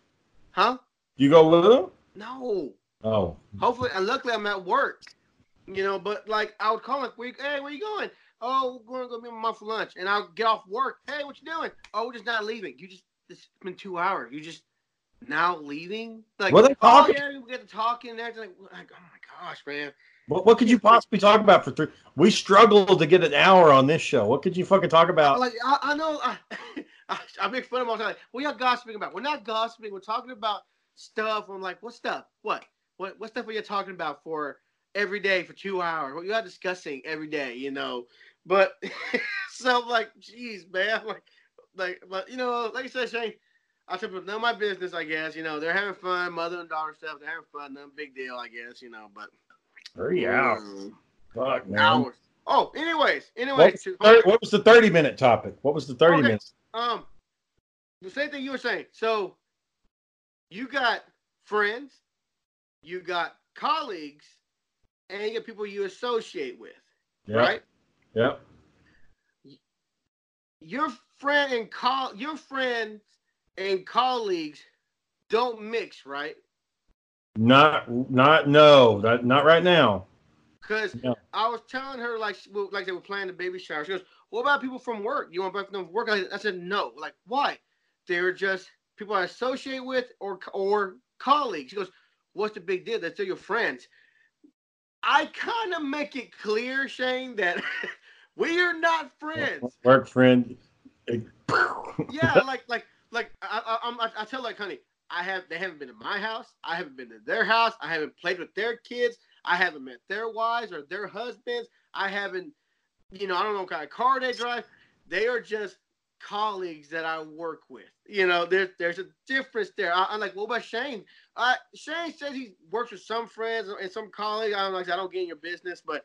Huh? You go with them. No. Oh, Hopefully, and luckily, I'm at work. You know, but like I would call like, where you, hey, where you going? Oh, we're gonna go meet my mom for lunch, and I'll get off work. Hey, what you doing? Oh, we're just not leaving. You just it's been two hours. You just now leaving? Like, Well, they oh yeah, we get to talking and everything. Like, like, oh my gosh, man. What, what could you possibly talk about for three? We struggled to get an hour on this show. What could you fucking talk about? Like I, I know I, I, I make fun of them all the time. Like, what y'all gossiping about? We're not gossiping. We're talking about stuff. I'm like, what stuff? What? What? What stuff are you talking about for every day for two hours? What you are discussing every day? You know. But so I'm like, geez, man. Like, like, but you know, like I said, Shane. I tell people, none of my business. I guess you know they're having fun, mother and daughter stuff. They're having fun. No big deal, I guess. You know, but Hurry out. Mm, Fuck, man. hours. Oh, anyways, What anyways. was, the thir- what was the 30 minute topic? What was the 30 Okay. minutes? Um, the same thing you were saying. So, you got friends, you got colleagues, and you got people you associate with, Yeah. right? Yep. Your friend and col your friends and colleagues don't mix, right? Not, not, no, that, not right now. Because Yeah. I was telling her like like they were planning the baby shower. She goes, "What about people from work? You want to them from work?" I, I said, "No." Like, why? They're just people I associate with or or colleagues. She goes, "What's the big deal? They're still your friends." I kind of make it clear, Shane, that we are not friends. Work friend. Yeah, like like like I, I, I, I tell like honey, I have they haven't been to my house. I haven't been to their house. I haven't played with their kids. I haven't met their wives or their husbands. I haven't, you know, I don't know what kind of car they drive. They are just colleagues that I work with. You know, there's there's a difference there. I, I'm like, what about Shane? Uh, Shane says he works with some friends and some colleagues. I don't like I don't get in your business, but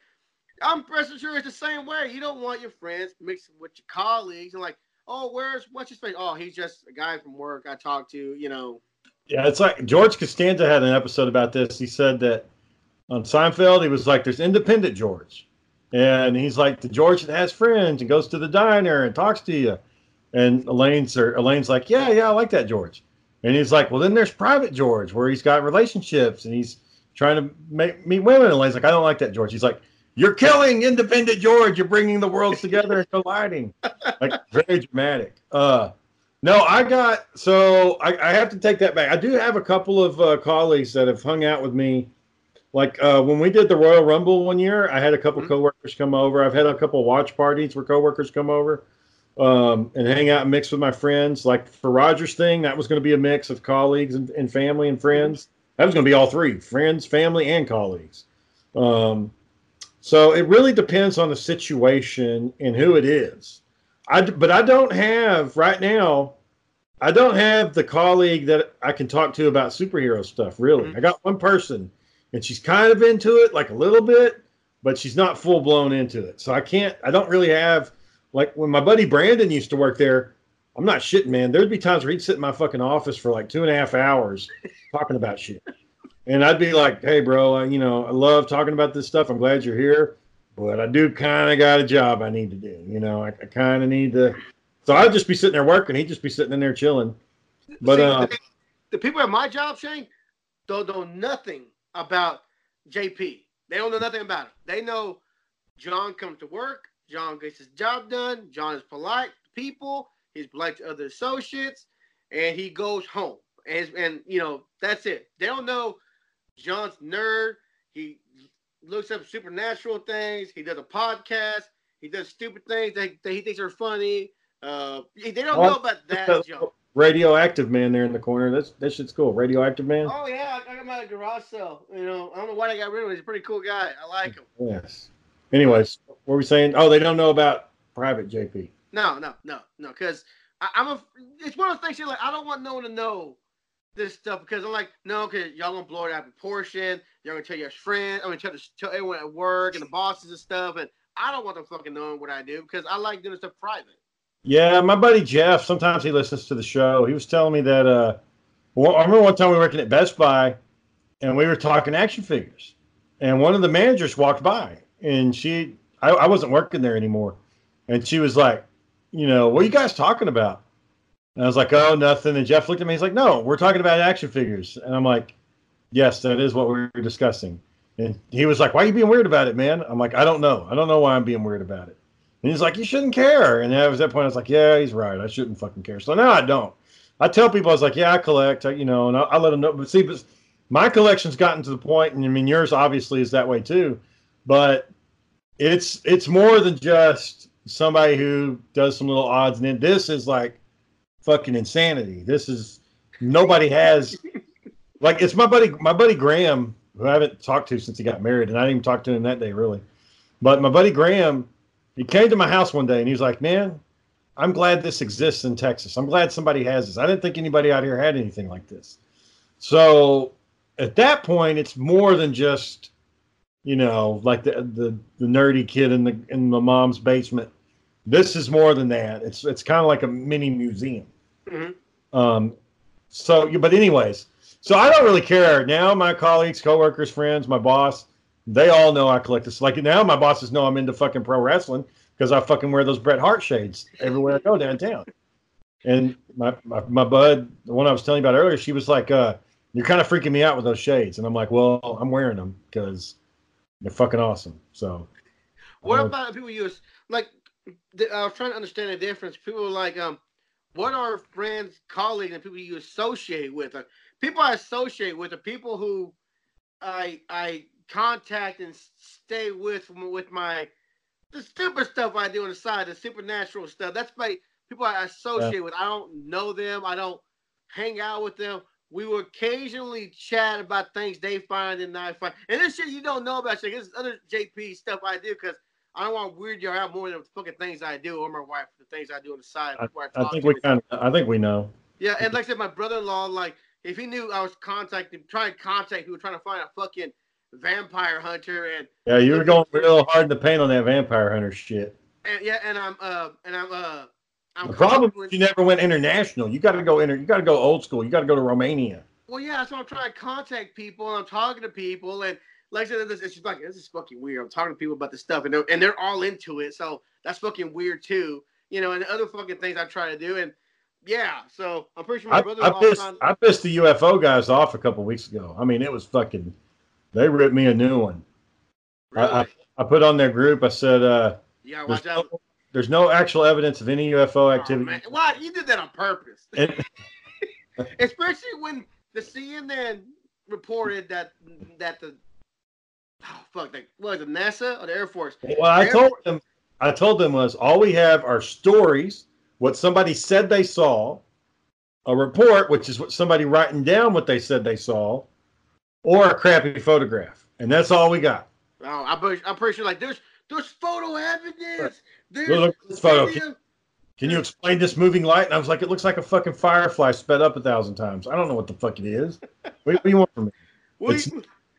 I'm pretty sure it's the same way. You don't want your friends mixing with your colleagues and like, oh, where's what's his face? Oh, he's just a guy from work I talked to. You know, Yeah, it's like George Costanza had an episode about this. He said that on Seinfeld, he was like, "There's independent George," and he's like the George that has friends and goes to the diner and talks to you. And Elaine's or Elaine's like, "Yeah, yeah, I like that George." And he's like, "Well, then there's private George where he's got relationships and he's trying to make, meet women." And Elaine's like, "I don't like that George." He's like, "You're killing independent George. You're bringing the worlds together and colliding." like very dramatic. Uh, no, I got so I, I have to take that back. I do have a couple of uh, colleagues that have hung out with me. Like uh, when we did the Royal Rumble one year, I had a couple Mhm. coworkers come over. I've had a couple watch parties where coworkers come over um, and hang out and mix with my friends. Like for Roger's thing, that was going to be a mix of colleagues and, and family and friends. That was going to be all three: friends, family, and colleagues. Um, so it really depends on the situation and who it is. I but I don't have right now. I don't have the colleague that I can talk to about superhero stuff. Really, Mhm. I got one person, and she's kind of into it, like a little bit, but she's not full blown into it. So I can't. I don't really have like when my buddy Brandon used to work there. I'm not shitting, man. There'd be times where he'd sit in my fucking office for like two and a half hours talking about shit. And I'd be like, hey, bro, I, you know, I love talking about this stuff. I'm glad you're here, but I do kind of got a job I need to do. You know, I, I kind of need to. So I'd just be sitting there working. He'd just be sitting in there chilling. But, See, uh, the, the people at my job, Shane, don't know nothing about JP. They don't know nothing about him. They know John comes to work. John gets his job done. John is polite to people. He's polite to other associates, and he goes home. And, and you know that's it. They don't know John's nerd. He looks up supernatural things. He does a podcast. He does stupid things that, that he thinks are funny. Uh, they don't Well, know about that, John. Radioactive man there in the corner. That's that shit's cool. Radioactive man. Oh yeah, I got a garage sale. You know, I don't know why they got rid of him. He's a pretty cool guy. I like him. Yes. Anyways, what were we saying? Oh, they don't know about private JP. No, no, no, no. Because I'm a. It's one of those things. You're like, I don't want no one to know this stuff because I'm like, no, because y'all gonna blow it out of proportion. Y'all gonna tell your friends. I'm gonna tell, the, tell everyone at work and the bosses and stuff. And I don't want them fucking knowing what I do because I like doing stuff private. Yeah, my buddy Jeff. Sometimes he listens to the show. He was telling me that. Uh, well, I remember one time we were working at Best Buy, and we were talking action figures, and one of the managers walked by, and she, I, I wasn't working there anymore, and she was like, you know, what are you guys talking about? And I was like, oh, nothing. And Jeff looked at me. He's like, no, we're talking about action figures, and I'm like, yes, that is what we were discussing. And he was like, "Why are you being weird about it, man?" I'm like, "I don't know. I don't know why I'm being weird about it." And he's like, "You shouldn't care." And that was that point. I was like, "Yeah, he's right. I shouldn't fucking care." So now I don't. I tell people I was like, "Yeah, I collect," I, you know, and I, I let them know. But see, but my collection's gotten to the point, and I mean, yours obviously is that way too. But it's it's more than just somebody who does some little odds and then this is like fucking insanity. This is nobody has like it's my buddy my buddy Graham who I haven't talked to since he got married and I didn't even talk to him that day really. But my buddy Graham, he came to my house one day and he was like, "Man, I'm glad this exists in Texas. I'm glad somebody has this. I didn't think anybody out here had anything like this." So at that point, it's more than just you know, like the, the the nerdy kid in the in the mom's basement. This is more than that. It's it's kind of like a mini museum. Mhm. Um, so, but anyways, so I don't really care now. My colleagues, coworkers, friends, my boss, they all know I collect this. Like now, my bosses know I'm into fucking pro wrestling because I fucking wear those Bret Hart shades everywhere I go downtown. And my, my my bud, the one I was telling you about earlier, she was like, uh, "You're kind of freaking me out with those shades," and I'm like, "Well, I'm wearing them because they're fucking awesome." So, What Uh, about people use like? The, I was trying to understand the difference. People are like, um, what are friends, colleagues, and people you associate with? Uh, people I associate with are people who I I contact and stay with with my the stupid stuff I do on the side, the supernatural stuff. That's my people I associate with. I don't know them. I don't hang out with them. We will occasionally chat about things they find and I find. And this shit you don't know about. Shit. This is other JP stuff I do because I don't want to weird you out more than the fucking things I do or my wife, the things I do on the side. where I talk think we kind of, I think we know. Yeah, and like I said, my brother-in-law, like, if he knew I was contacting, trying to contact, he was trying to find a fucking vampire hunter, and Yeah, you were going real hard in the paint on that vampire hunter shit. and yeah, and I'm uh, and I'm uh, I'm The problem is you never went international. You got to go inter. You got to go old school. You got to go to Romania. Well, yeah, so I'm trying to contact people, and I'm talking to people, and like I said, this, it's just like this is fucking weird. I'm talking to people about this stuff, and they're and they're all into it, so that's fucking weird too, you know. And other fucking things I try to do, and yeah, so I'm pretty sure my brother-in-law I pissed. I pissed the UFO guys off a couple weeks ago. I mean, it was fucking. They ripped me a new one. I, I, I put on their group. I said, uh, yeah, there's, watch out. no, "There's no actual evidence of any UFO Oh, activity." man. Why you did that on purpose? Especially when the CNN reported that that the oh, fuck what was it NASA or the Air Force? Well, I told them, I told them was all we have are stories, what somebody said they saw, a report, which is what somebody writing down what they said they saw, or a crappy photograph, and that's all we got. Oh, I'm pretty, I'm pretty sure like there's there's photo evidence. There's Look at this photo. video- Can you explain this moving light? And I was like, it looks like a fucking firefly sped up a thousand times. I don't know what the fuck it is. What, what do you want from me? We- it's-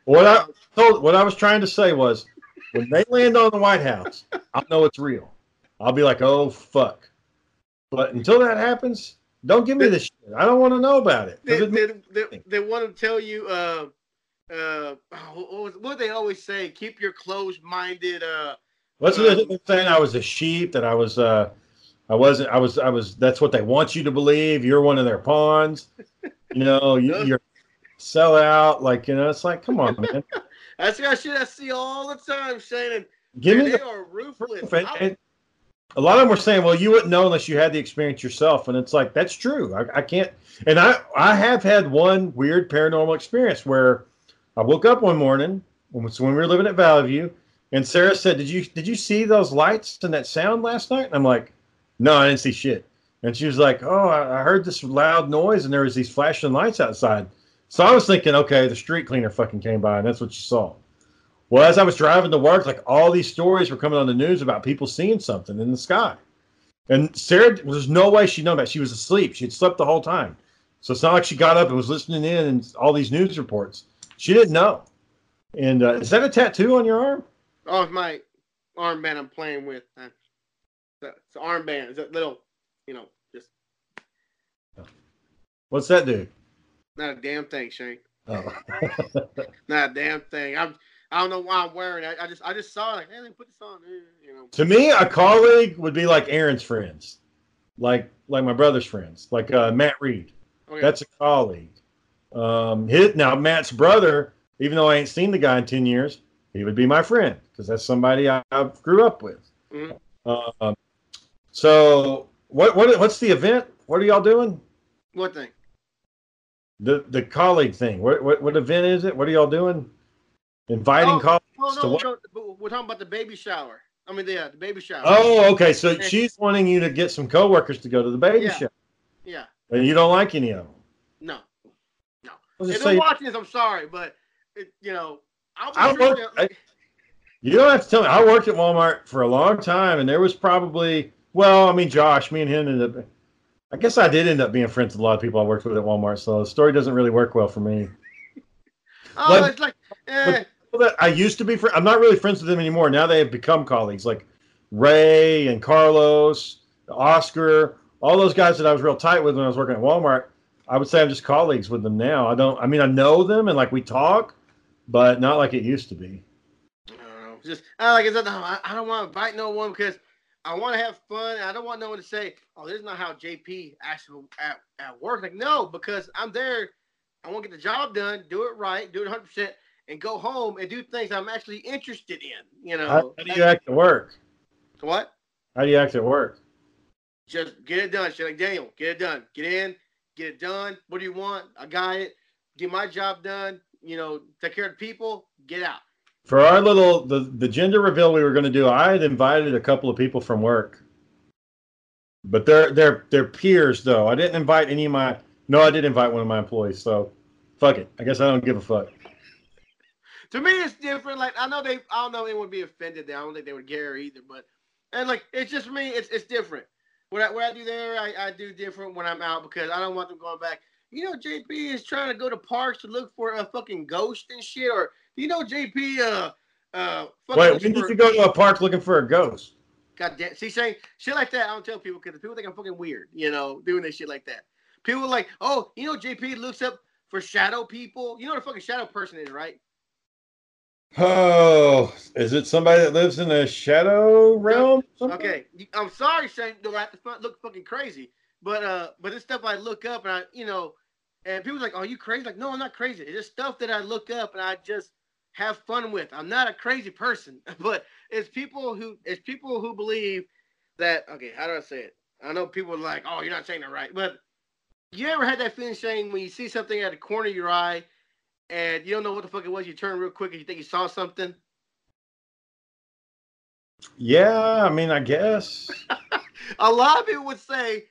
What I told, what I was trying to say was, when they land on the White House, I'll know it's real. I'll be like, oh fuck. But until that happens, don't give me this shit. I don't want to know about it. they, it they, they, they want to tell you uh uh what, what they always say keep your closed minded uh What's the they're saying? I was a sheep. That I was. uh I wasn't. I was. I was. That's what they want you to believe. You're one of their pawns. You know. You, you're sell out. Like you know. It's like, come on, man. that's the shit I see all the time Shannon Give Man, me they the are ruthless. And, and a lot of them were saying, "Well, you wouldn't know unless you had the experience yourself." And it's like that's true. I, I can't. And I I have had one weird paranormal experience where I woke up one morning when, when we were living at Valley View, and Sarah said, "Did you did you see those lights and that sound last night?" And I'm like, "No, I didn't see shit." And she was like, "Oh, I, I heard this loud noise, and there was these flashing lights outside." So I was thinking, okay, the street cleaner fucking came by, and that's what you saw. Well, as I was driving to work, like all these stories were coming on the news about people seeing something in the sky. And Sarah, there's no way she'd known that. She was asleep. She'd slept the whole time. So it's not like she got up and was listening in and all these news reports. She didn't know. And uh, is that a tattoo on your arm? oh it's my armband I'm playing with uh, it's an armband it's a little you know just What's that do? not a damn thing Shane Oh. not a damn thing I'm I don't know why I'm wearing it I just I just saw it like hey me put this on eh, you know to me, a colleague would be like Aaron's friends, like like my brother's friends, like uh, Matt Reed. okay. That's a colleague. Um, his, now Matt's brother even though I ain't seen the guy in ten years, he would be my friend because that's somebody I, I grew up with. Mhm. Um, so what what what's the event? What are y'all doing? What thing? The the colleague thing. What what what event is it? What are y'all doing? Inviting Oh, colleagues Oh to what? no, we're talking about the baby shower. I mean, yeah, the baby shower. Oh, okay. So she's wanting you to get some coworkers to go to the baby Yeah. shower, yeah, and you don't like any of them. No. I'll If just they're say, watching this, I'm sorry, but it, you know, I'll sure work- I- you don't have to tell me. I worked at Walmart for a long time, and there was probably well, I mean, Josh, me and him ended up. I guess I did end up being friends with a lot of people I worked with at Walmart, so the story doesn't really work well for me. oh, but- it's like, eh, that I used to be. I'm not really friends with them anymore. Now they have become colleagues, like Ray and Carlos, Oscar, all those guys that I was real tight with when I was working at Walmart. I would say I'm just colleagues with them now. I don't. I mean, I know them and like we talk, but not like it used to be. I don't know. Just I like I said, I, I don't want to bite no one because I want to have fun. I don't want no one to say, "Oh, this is not how JP actually at, at work." Like, no, because I'm there. I want to get the job done, do it right, do it 100, percent and go home and do things I'm actually interested in. You know, How, how do you act at work? what? How do you act at work? Just get it done. She's like, Daniel, get it done. Get in, get it done. What do you want? I got it. Get my job done. You know, take care of the people. Get out. For our little the the gender reveal we were going to do, I had invited a couple of people from work, but they're they're they're peers though. I didn't invite any of my. No, I did invite one of my employees. So, fuck it. I guess I don't give a fuck. to me it's different. Like I know they I don't know anyone would be offended there. I don't think they would care either. But and like it's just me, it's it's different. What I what I do there, I, I do different when I'm out because I don't want them going back. You know, JP is trying to go to parks to look for a fucking ghost and shit. Or you know, JP uh uh Wait, when did you go to a park looking for a ghost? God damn. See, saying shit like that, I don't tell people because the people think I'm fucking weird, you know, doing this shit like that. People are like, oh, you know, JP looks up for shadow people. You know what a fucking shadow person is, right? Oh, is it somebody that lives in a shadow realm? Okay, I'm sorry, Shane. Do I look fucking crazy? But uh, but this stuff I look up and I, you know, and people's like, "Are you crazy?" Like, no, I'm not crazy. It's just stuff that I look up and I just have fun with. I'm not a crazy person, but it's people who it's people who believe that. Okay, how do I say it? I know people are like, "Oh, you're not saying it right," but you ever had that feeling, Shane, when you see something at the corner of your eye and you don't know what the fuck it was? You turn real quick and you think you saw something. Yeah, I mean, I guess. a lot of people would say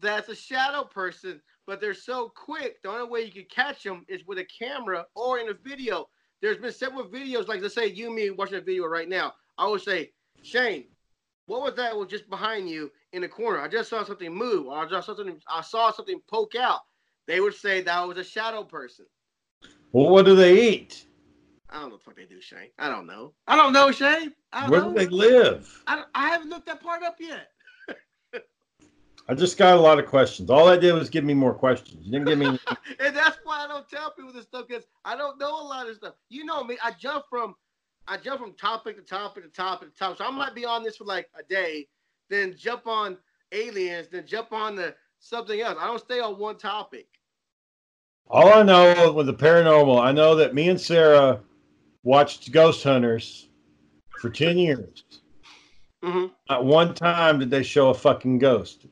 that's a shadow person, but they're so quick. The only way you can catch them is with a camera or in a video. There's been several videos, like let's say you and me watching a video right now. I would say, Shane, what was that? Was just behind you in the corner? I just saw something move. I just saw something. I saw something poke out. They would say that was a shadow person. Well, what do they eat? I don't know what the fuck they do, Shane. I don't know. I don't know, Shane. I don't Where know. do they live? I, I haven't looked that part up yet. I just got a lot of questions. All I did was give me more questions. You didn't give me. and that's why I don't tell people this stuff because I don't know a lot of stuff. You know me, I jump from I jump from topic to topic to topic to topic. So I might be on this for like a day, then jump on aliens, then jump on the something else. I don't stay on one topic. All I know with the paranormal, I know that me and Sarah watched Ghost Hunters for 10 years. hmm Not one time did they show a fucking ghost.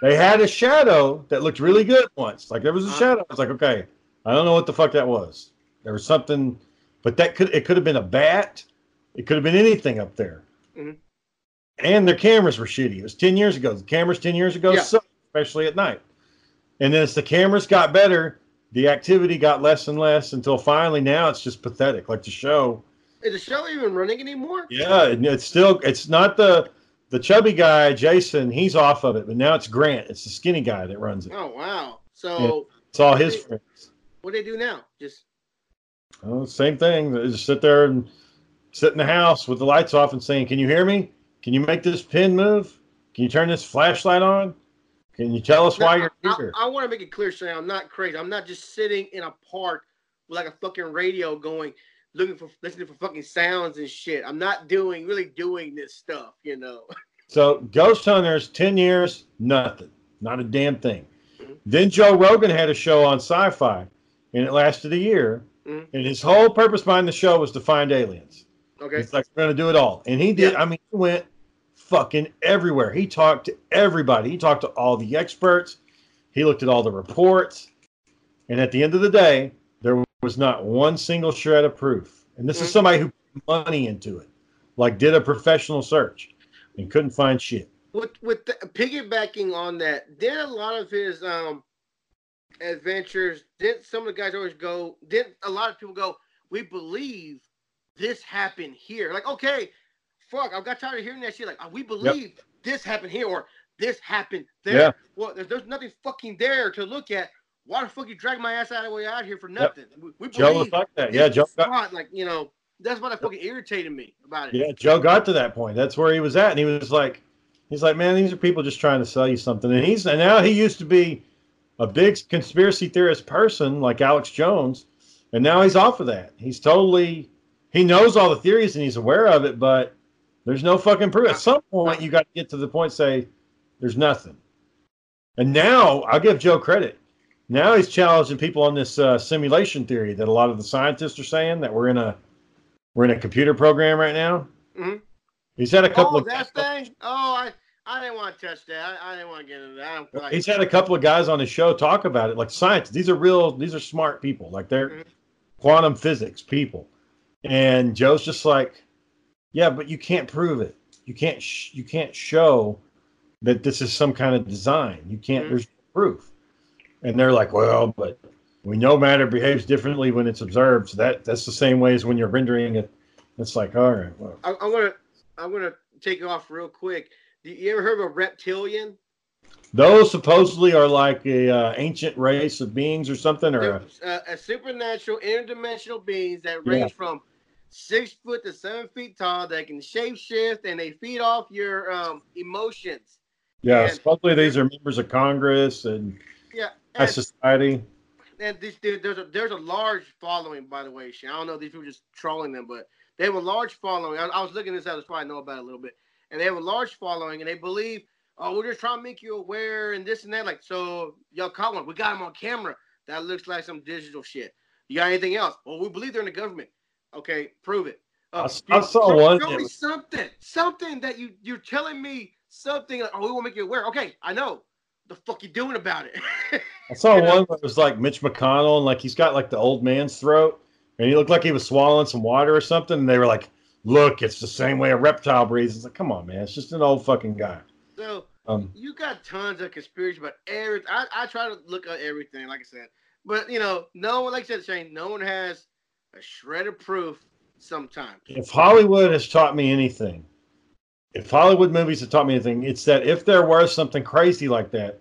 They had a shadow that looked really good once. Like there was a Uh-huh. shadow. I was like, okay, I don't know what the fuck that was. There was something, but that could it could have been a bat. It could have been anything up there. Mhm. And their cameras were shitty. It was ten years ago. The cameras ten years ago Yeah. sucked, especially at night. And then as the cameras got better, the activity got less and less until finally now it's just pathetic. Like the show. Is the show even running anymore? Yeah, it's still it's not the the chubby guy Jason. He's off of it, but now it's Grant. It's the skinny guy that runs it. Oh wow. So It's all his friends. what do they do now? Just Oh, same thing. They just sit there and sit in the house with the lights off and saying, "Can you hear me? Can you make this pin move? Can you turn this flashlight on? Can you tell us why you're I, here?" I, want to make it clear, Shane. I'm not crazy. I'm not just sitting in a park with like a fucking radio going, looking for listening for fucking sounds and shit. I'm not doing really doing this stuff, you know. So, Ghost Hunters, ten years, nothing, not a damn thing. Mhm. Then Joe Rogan had a show on Sci-Fi, and it lasted a year, Mhm. and his whole purpose behind the show was to find aliens. Okay. He's like, we're going to do it all. And he did. Yeah. I mean, he went fucking everywhere. He talked to everybody. He talked to all the experts. He looked at all the reports. And at the end of the day, there was not one single shred of proof. And this is Mhm. somebody who put money into it, like did a professional search and couldn't find shit. with with the, piggybacking on that, did a lot of his um adventures? Did some of the guys always go? Did a lot of people go? We believe this happened here. Like, okay, fuck, I got tired of hearing that shit. Like, "Oh, we believe this happened here or this happened there. Yeah. Well, there's, there's nothing fucking there to look at. Why the fuck you drag my ass out of the way out here for nothing? We, we Joe was like that. Yeah, Joe got. Like, you know, that's what I fucking irritated me about it. yeah, Joe got to that point. That's where he was at. And he was like, he's like, man, these are people just trying to sell you something. And he's, and now he used to be a big conspiracy theorist person like Alex Jones. And now he's off of that. He's totally, he knows all the theories and he's aware of it, but there's no fucking proof. At some point, you got to get to the point, say, there's nothing. And now I'll give Joe credit. Now he's challenging people on this uh, simulation theory that a lot of the scientists are saying that we're in a we're in a computer program right now. Mhm. He's had a couple Oh, of that thing? Oh, I, I didn't want to touch that. I, I didn't want to get into that. Like he's had a couple of guys on his show talk about it, like scientists. These are real. These are smart people. Like they're Mhm. quantum physics people. And Joe's just like, yeah, but you can't prove it. You can't. Sh- you can't show that this is some kind of design. You can't. Mhm. There's proof. And they're like, well, but we know matter behaves differently when it's observed. So that that's the same way as when you're rendering it. It's like, all right, well, I, I'm gonna I'm gonna take it off real quick. You ever heard of a reptilian? those supposedly are like a uh, ancient race of beings or something, or a, uh, a supernatural, interdimensional beings that Yeah. range from six foot to seven feet tall. That can shape shift and they feed off your um, emotions. yeah. Supposedly these are members of Congress and Yeah, and, society. and this, there- there's a there's a large following, by the way. Shane. I don't know these people just trolling them, but they have a large following. I, I was looking this up, that's why I know about it a little bit. And they have a large following, and they believe, oh, we're just trying to make you aware and this and that. Like, so y'all caught one. We got him on camera. That looks like some digital shit. You got anything else? Well, we believe they're in the government. Okay, prove it. Uh, I I saw show, one Show me was- something. Something that you you're telling me something. Like, oh, we to make you aware. Okay, I know. The fuck you doing about it? I saw you know? one that was like Mitch McConnell, and like he's got like the old man's throat, and he looked like he was swallowing some water or something. And they were like, "Look, it's the same way a reptile breathes." It's like, come on, man, it's just an old fucking guy. so Um, you got tons of conspiracy about everything. I, I try to look at everything, like I said. But you know, no one like I said, Shane, no one has a shred of proof sometimes. if Hollywood has taught me anything, if Hollywood movies have taught me anything, it's that if there was something crazy like that,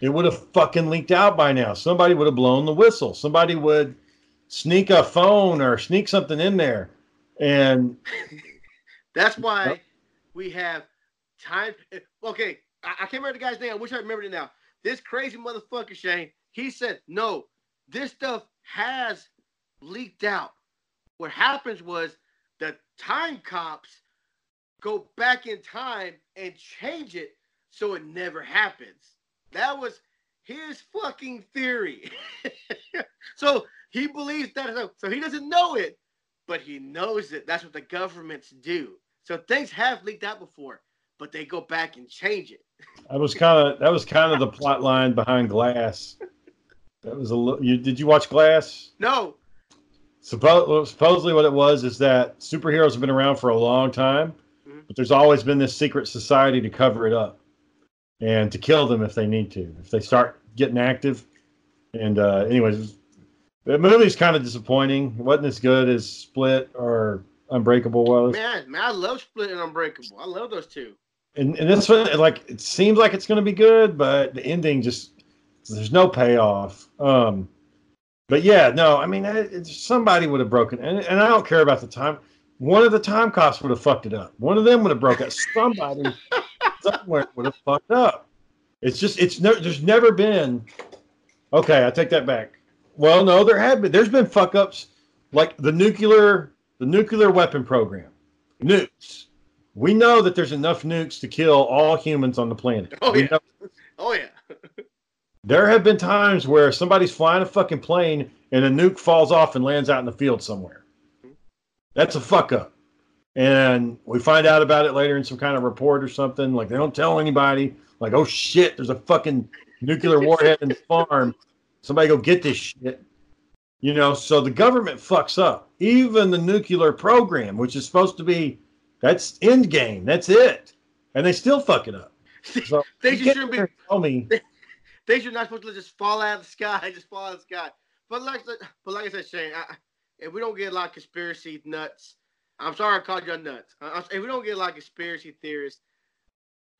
it would have fucking leaked out by now. Somebody would have blown the whistle. Somebody would sneak a phone or sneak something in there, and That's why we have time. Okay, I, I can't remember the guy's name. I wish I remembered it now. This crazy motherfucker, Shane, he said, no, this stuff has leaked out. What happens was the time cops go back in time and change it so it never happens. That was his fucking theory. so he believes that. So, he doesn't know it, but he knows it. That's what the governments do. So things have leaked out before, but they go back and change it. that was kind of that was kind of the plot line behind Glass. That was a little. You, did you watch Glass? No, Suppo- supposedly, what it was is that superheroes have been around for a long time, Mhm. but there's always been this secret society to cover it up and to kill them if they need to, if they start getting active. And uh, anyways, the movie's kind of disappointing. It wasn't as good as Split or Unbreakable was. man, man, I love Split and Unbreakable. I love those two. And, and this one, like, it seems like it's going to be good, but the ending just there's no payoff. Um, but yeah, no, I mean, it, it's, somebody would have broken, and, and I don't care about the time. One of the time cops would have fucked it up. One of them would have broke it. Somebody somewhere would have fucked up. It's just, it's no, there's never been. Okay, I take that back. Well, no, there have been. There's been fuck ups like the nuclear, the nuclear weapon program, nukes. We know that there's enough nukes to kill all humans on the planet. Oh, We yeah. know- Oh yeah, There have been times where somebody's flying a fucking plane and a nuke falls off and lands out in the field somewhere. That's a fuck up. And we find out about it later in some kind of report or something. Like they don't tell anybody. Like, oh shit, there's a fucking nuclear warhead in the farm. Somebody go get this shit. You know, so the government fucks up. Even the nuclear program, which is supposed to be that's end game. That's it. And they still fuck it up. So They just shouldn't be- Tell me. Things are not supposed to just fall out of the sky, just fall out of the sky. But like, but like I said, Shane, I, if we don't get a lot of conspiracy nuts, I'm sorry I called you nuts. Uh, if we don't get a lot of conspiracy theorists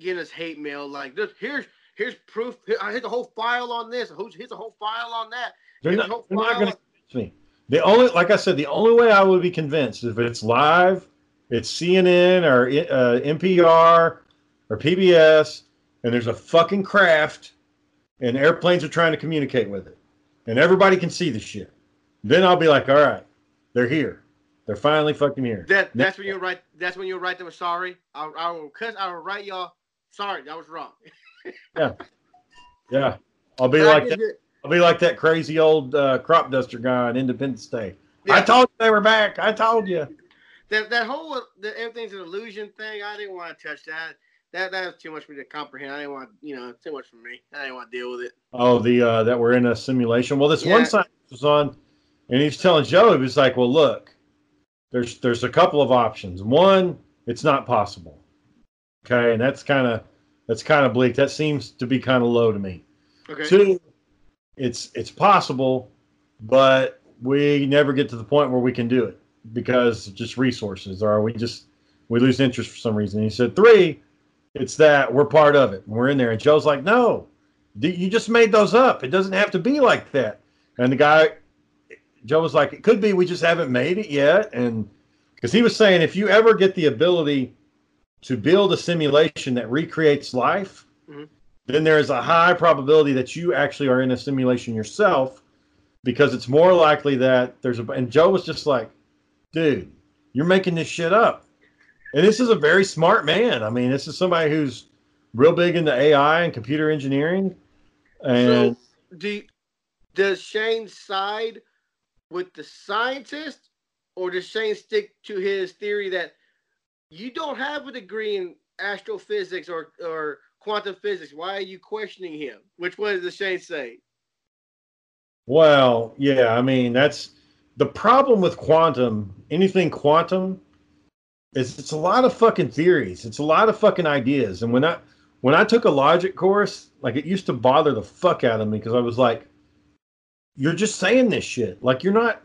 getting us hate mail, like this, here's here's proof. Here, I hit the whole file on this. Who's here's a whole file on that. They're Here's not, they're not going to on- convince me. The only, like I said, the only way I would be convinced is if it's live, it's CNN or uh, NPR or PBS, and there's a fucking craft, and airplanes are trying to communicate with it, and everybody can see the shit. Then I'll be like, all right, they're here. They're finally fucking here. That that's when you write. That's when you write them sorry. I, I will cuss. I will write y'all. Sorry, that was wrong. Yeah, yeah. I'll be like that. it. I'll be like that crazy old uh, crop duster guy on Independence Day. I told you they were back. I told you. that that whole the, everything's an illusion thing. I didn't want to touch that. That that was too much for me to comprehend. I didn't want you know too much for me. I didn't want to deal with it. Oh, the uh, that we're in a simulation. Well, this one Yeah. scientist was on, and he's telling Joe, he was like, "Well, look, there's there's a couple of options. One, it's not possible. Okay, and that's kind of that's kind of bleak. That seems to be kind of low to me. Okay. Two, it's it's possible, but we never get to the point where we can do it because just resources, or we just we lose interest for some reason. And he said three, it's that we're part of it. and We're in there, and Joe's like, no, you just made those up. It doesn't have to be like that. And the guy, Joe was like, it could be we just haven't made it yet, and because he was saying if you ever get the ability to build a simulation that recreates life, Mhm. then there is a high probability that you actually are in a simulation yourself because it's more likely that there's a and Joe was just like, dude, you're making this shit up. And this is a very smart man. I mean, this is somebody who's real big into AI and computer engineering. And so do does Shane side with the scientist, or does Shane stick to his theory that you don't have a degree in astrophysics or or quantum physics? Why are you questioning him? Which one does Shane say? well, yeah, I mean, that's the problem with quantum, anything quantum is it's a lot of fucking theories. It's a lot of fucking ideas. And when I when I took a logic course, like it used to bother the fuck out of me because I was like, you're just saying this shit. Like you're not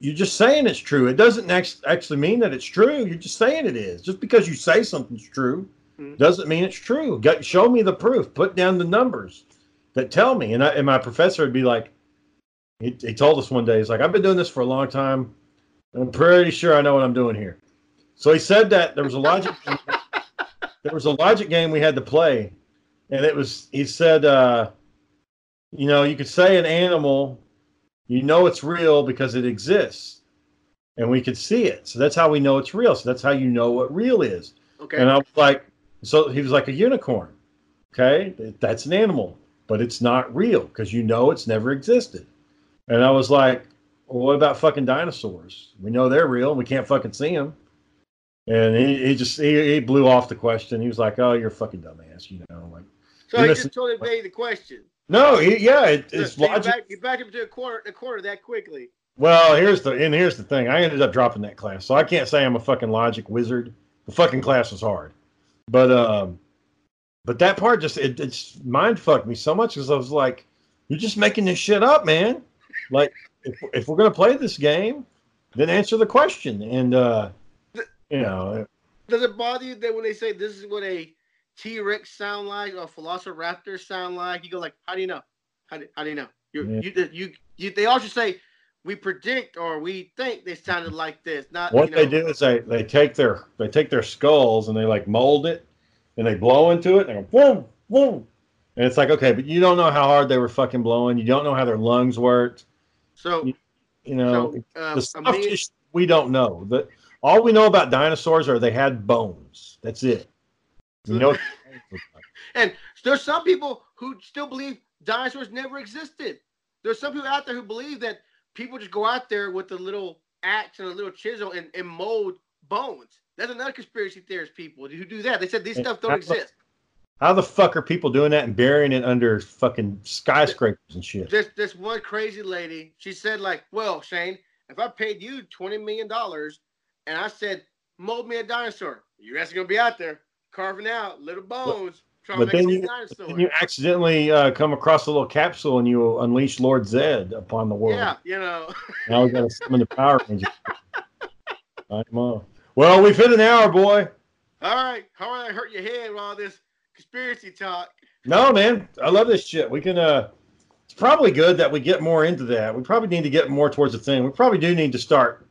you're just saying it's true. It doesn't act- actually mean that it's true. You're just saying it is. Just because you say something's true Mhm. doesn't mean it's true. Get, show me the proof. Put down the numbers that tell me. And, I, and my professor would be like, he, he told us one day, he's like, I've been doing this for a long time. I'm pretty sure I know what I'm doing here. So he said that there was a logic there was a logic game we had to play, and it was he said, uh, you know, you could say an animal, you know it's real because it exists, and we could see it. So that's how we know it's real. So that's how you know what real is. Okay. And I was like, so he was like a unicorn. Okay, that's an animal, but it's not real because you know it's never existed. And I was like, well, what about fucking dinosaurs? We know they're real. We can't fucking see them. And he, he just he, he blew off the question. He was like, "Oh, you're a fucking dumbass," you know. Like, so you he just totally evaded the question. no, he, yeah, it, it's So you logic. back, you backed him to a quarter, a quarter that quickly. Well, here's the and here's the thing. I ended up dropping that class, so I can't say I'm a fucking logic wizard. The fucking class was hard, but um, but that part just it, it's mind fucked me so much because I was like, "You're just making this shit up, man." Like, if if we're gonna play this game, then answer the question. And uh, you know, Does it bother you that when they say this is what a T Rex sound like or a Velociraptor sound like, you go like, how do you know? How do, how do you know? You, Yeah. you, you, you, they also say we predict or we think they sounded like this. Not what you know, they do is they they take their they take their skulls and they like mold it and they blow into it and they go boom boom and it's like okay but you don't know how hard they were fucking blowing you don't know how their lungs worked So, you know so uh, the a stuff million, just we don't know that all we know about dinosaurs are they had bones that's it we know and there's some people who still believe dinosaurs never existed. There's some people out there who believe that people just go out there with a little axe and a little chisel and, and mold bones. That's another conspiracy theorist people who do that. They said these Hey, stuff don't how- exist. How the fuck are people doing that and burying it under fucking skyscrapers and shit? This this one crazy lady, she said like, "Well, Shane, if I paid you twenty million dollars and I said mold me a dinosaur, you're actually gonna be out there carving out little bones trying but to make then a you- dinosaur." And you accidentally uh, come across a little capsule and you unleash Lord Zed upon the world. yeah, you know. Now we got to summon the Power Rangers. I'm, uh, well, we've hit an hour, boy. all right, how are I hurt your head with all this conspiracy talk? No, man, I love this shit. We can. uh It's probably good that we get more into that. We probably need to get more towards the thing. We probably do need to start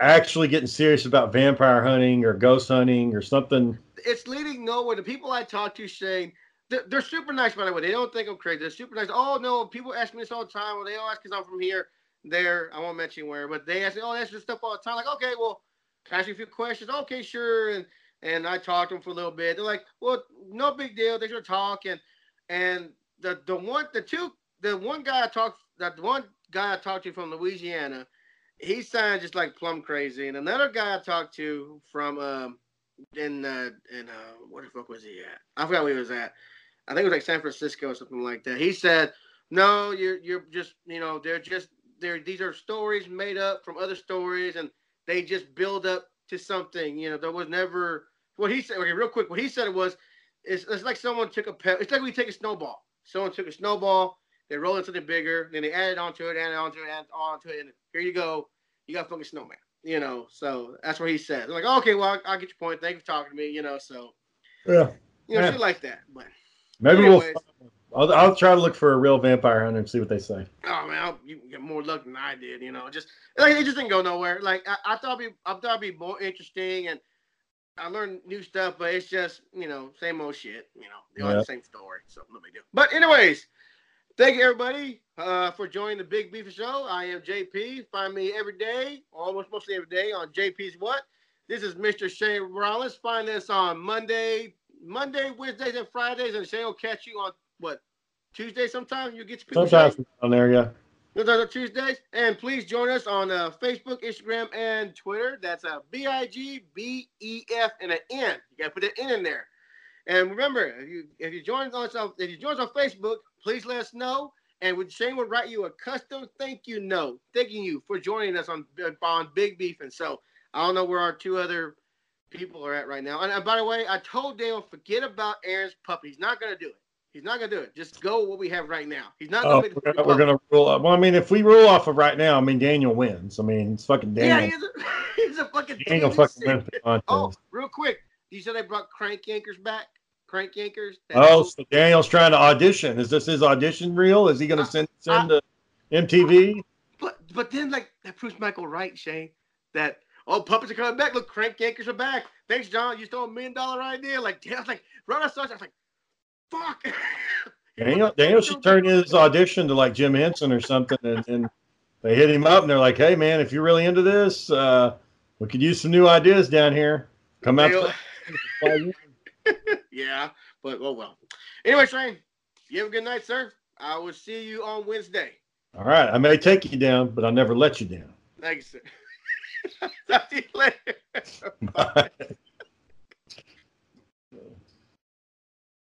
actually getting serious about vampire hunting or ghost hunting or something. It's leading nowhere. The people I talk to, Shane, they're, they're super nice, by the way. They don't think I'm crazy. They're super nice. Oh, no, people ask me this all the time. Well, they all ask because I'm from here, there. I won't mention where, but they ask me, oh, that's this stuff all the time. Like, okay, well, ask you a few questions? Okay, sure. And and I talked to them for a little bit. They're like, well, no big deal. They should talk. And the the one, the two, the one guy I talked, that one guy I talked to from Louisiana, he signed just like plum crazy. And another guy I talked to from um in uh in uh where the fuck was he at? I forgot where he was at. I think it was like San Francisco or something like that. He said, No, you're you're just you know, they're just they're these are stories made up from other stories and they just build up to something. You know, there was never what he said okay, real quick, what he said was it's, it's like someone took a pe- it's like we take a snowball. Someone took a snowball, they roll it something bigger, then they added onto it, added onto it, add added onto it, and here you go. You got fucking snowman you know. So that's what he said. They're like, okay, well, I'll, I'll get your point. Thank you for talking to me, you know. So Yeah, you know, Yeah. shit like that. But maybe anyways, we'll. I'll, I'll try to look for a real vampire hunter and see what they say. oh man, I'll, you get more luck than I did, you know. Just like it just didn't go nowhere. Like I, I thought it'd be, I thought it'd be more interesting, and I learned new stuff. But it's just you know, same old shit. You know, they all Yeah. the same story. So no big deal. But anyways. Thank you, everybody, uh, for joining the Big Beef Show. I am JP. Find me every day, almost mostly every day, on JP's What. This is Mr. Shane Rollins. Find us on Monday, Monday, Wednesdays, and Fridays, and Shane will catch you on what Tuesday. Sometime you get to people. Sometimes on there, yeah. Are the Tuesdays. And please join us on uh, Facebook, Instagram, and Twitter. That's a B I G B E F and an N. You gotta put an N in there. And remember, if you if you join us on if you join us on Facebook, please let us know. And Shane will write you a custom thank you note, thanking you for joining us on on Big Beef. And so I don't know where our two other people are at right now. And, uh, by the way, I told Dale forget about Aaron's puppy. He's not gonna do it. He's not gonna do it. Just go with what we have right now. He's not gonna Oh, make we're public. gonna rule. Well, I mean, if we rule off of right now, I mean Daniel wins. I mean, it's fucking Yeah, Daniel. he's a, he's a fucking Daniel fucking wins. Oh, real quick. You said they brought Crank Yankers back? Crank Yankers? Oh, so Daniel's trying to audition. Is this his audition reel? Is he going Uh, to send send to MTV? but but then like that proves Michael right, Shane, that oh puppets are coming back. Look, Crank Yankers are back. Thanks, John. You stole a million dollar idea. Like I like saw it, I was like, fuck. Daniel Daniel should turn his audition to like Jim Henson or something, and, and they hit him up and they're like, "Hey man, if you're really into this, uh, we could use some new ideas down here. Come out." Yeah, but oh well. Anyway, Shane, you have a good night, sir. I will see you on Wednesday. All right, I may take you down, but I'll never let you down. Thanks, sir. Talk to you later. Bye.